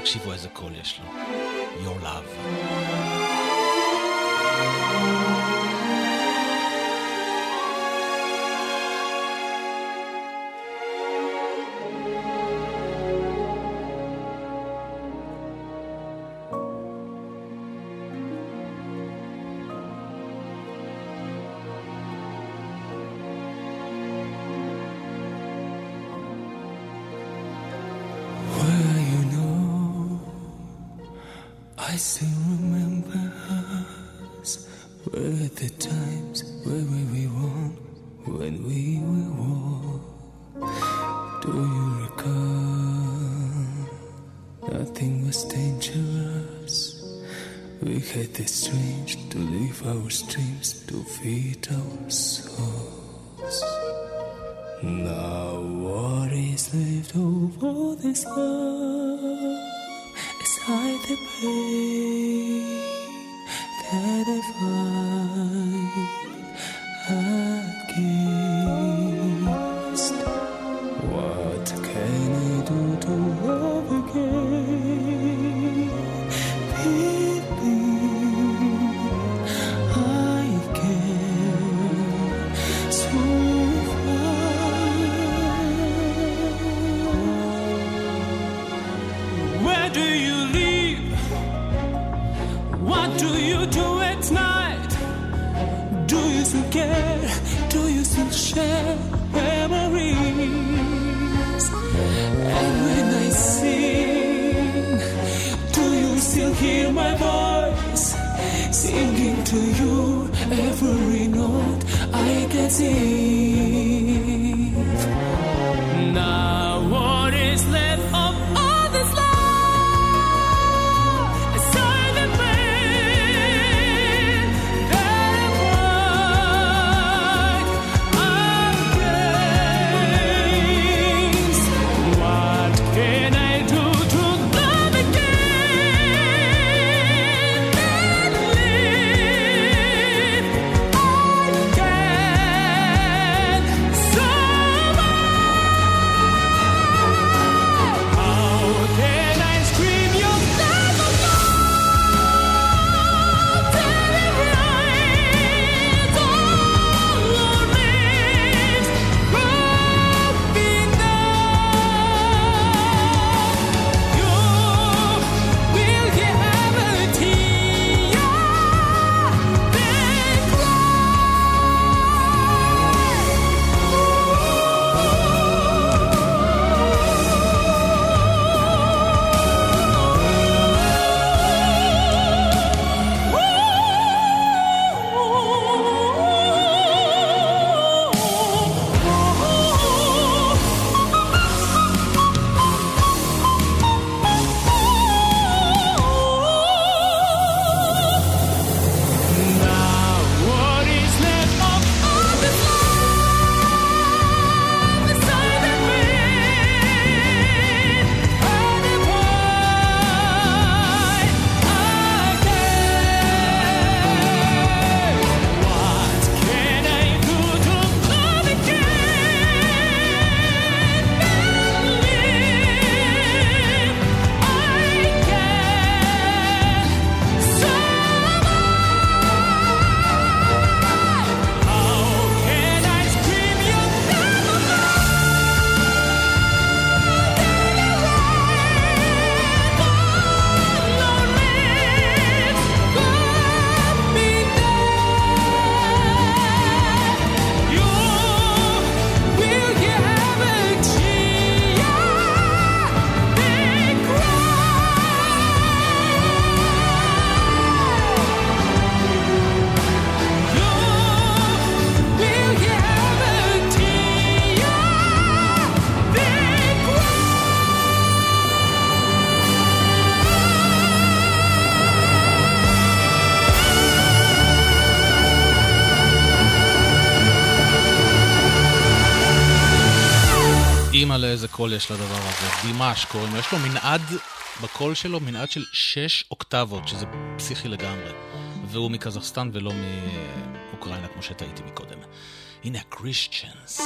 תקשיבו איזה קול יש לו. Your Love. I still remember us with the time. לדבר הזה, דימש קוראים לו, יש לו מנעד בקול שלו, מנעד של שש אוקטבות, שזה פסיכי לגמרי. והוא מקזחסטן ולא מאוקראינה, כמו שטעיתי מקודם. הנה הקריסטיאנס.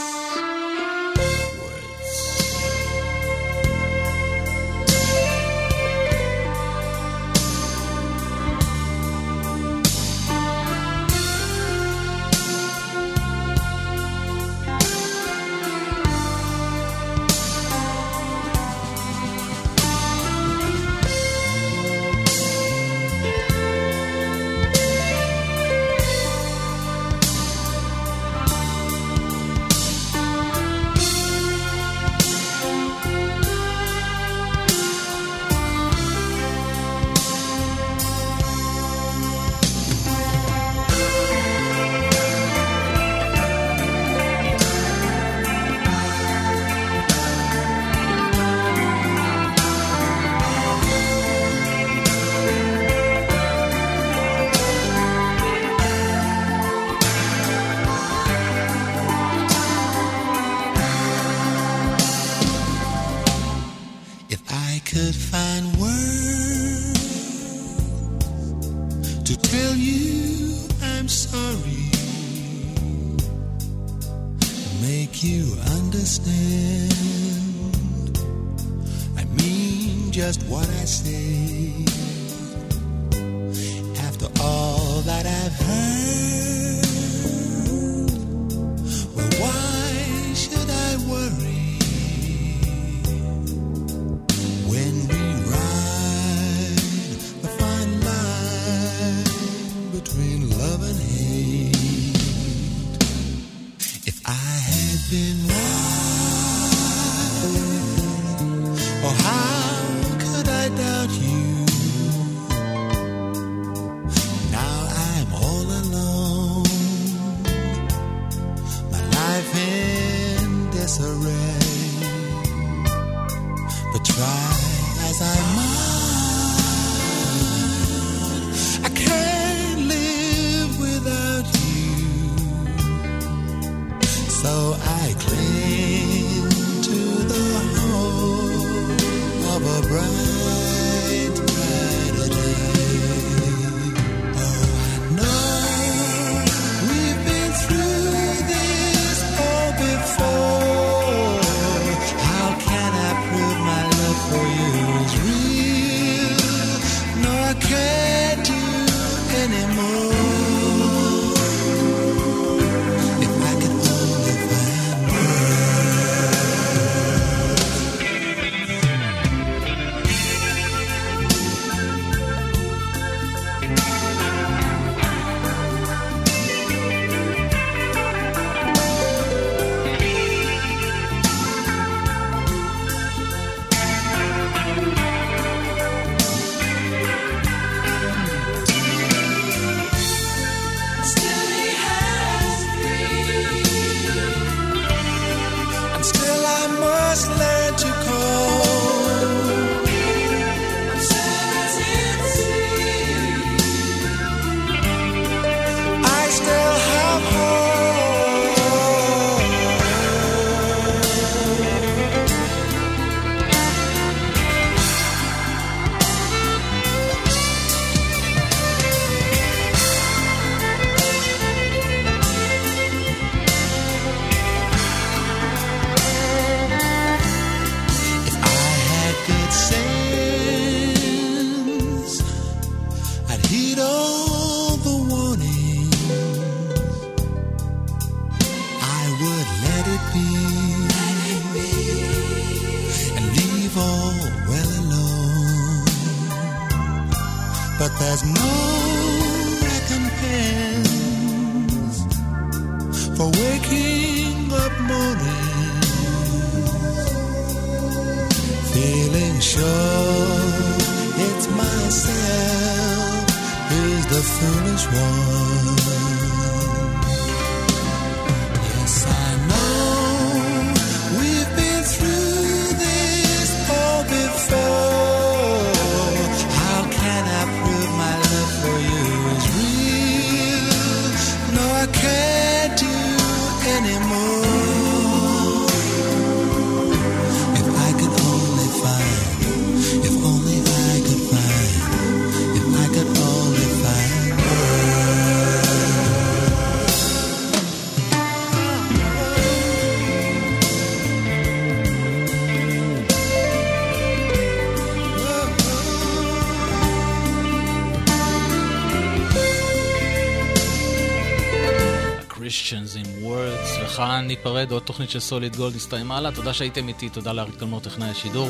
ניפרד, עוד תוכנית של סוליד גולד הסתיימה לה. תודה שהייתם איתי, תודה לאריק תלמור טכנאי השידור.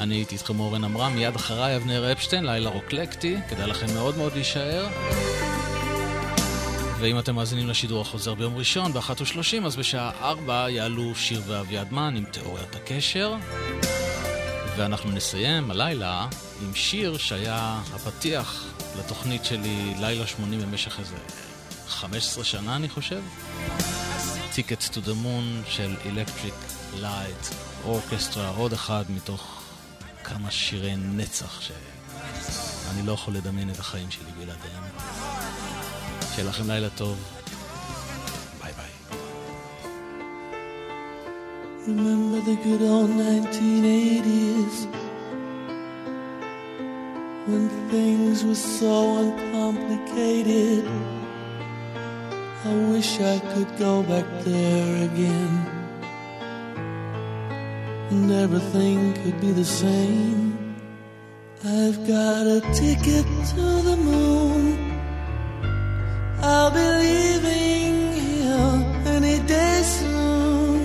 אני הייתי איתכם אורן עמרם, מיד אחריי אבנר אפשטיין, לילה רוקלקטי, כדאי לכם מאוד מאוד להישאר. ואם אתם מאזינים לשידור החוזר ביום ראשון, ב-13:30, אז בשעה 4 יעלו שיר ואביעד מן עם תיאוריית הקשר. ואנחנו נסיים הלילה עם שיר שהיה הפתיח לתוכנית שלי לילה 80 במשך איזה 15 שנה אני חושב. Tickets to the Moon של Electric Light Orchestra, עוד אחד מתוך כמה שירי נצח שאני לא יכול לדמיין את החיים שלי בלעדיהם. שיהיה לכם לילה טוב. ביי ביי. Remember the good old 1980s when things were so uncomplicated. Wish I could go back there again and everything could be the same. I've got a ticket to the moon. I'll be leaving here any day soon.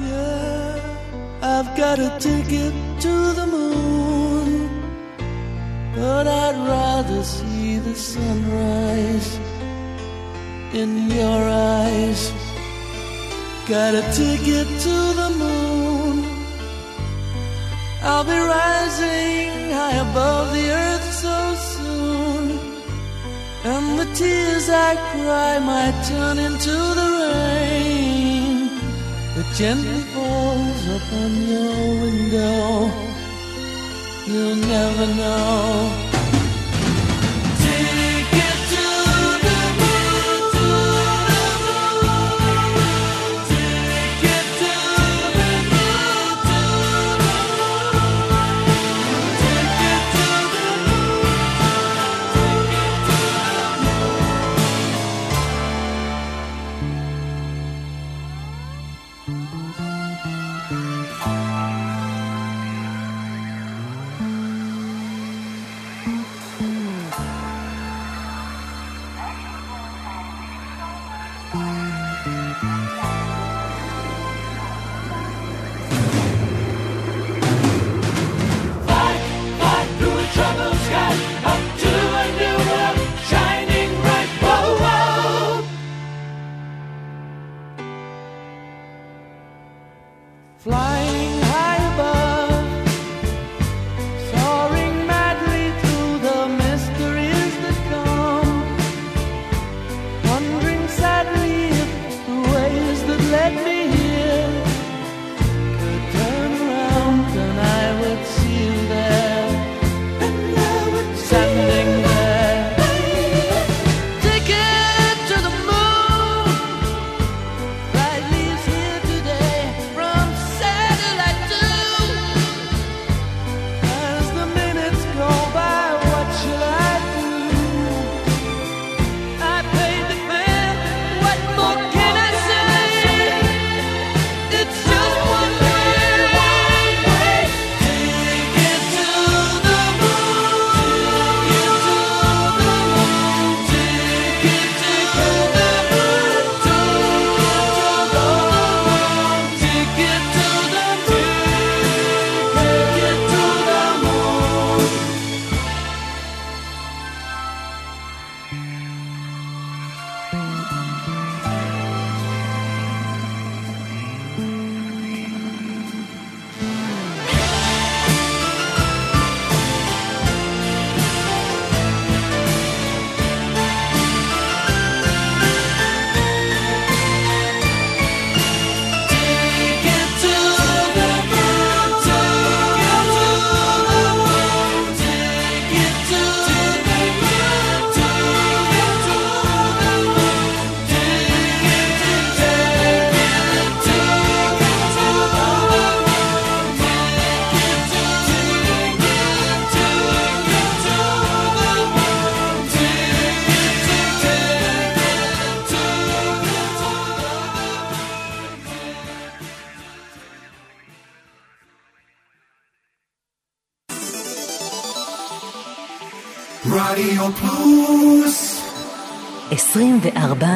Yeah, I've got a ticket to the moon, but I'd rather see the sunrise in your eyes. Got a ticket to the moon. I'll be rising high above the earth so soon. And the tears I cry might turn into the rain that gently falls upon your window. You'll never know.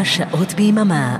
שעות ביממה.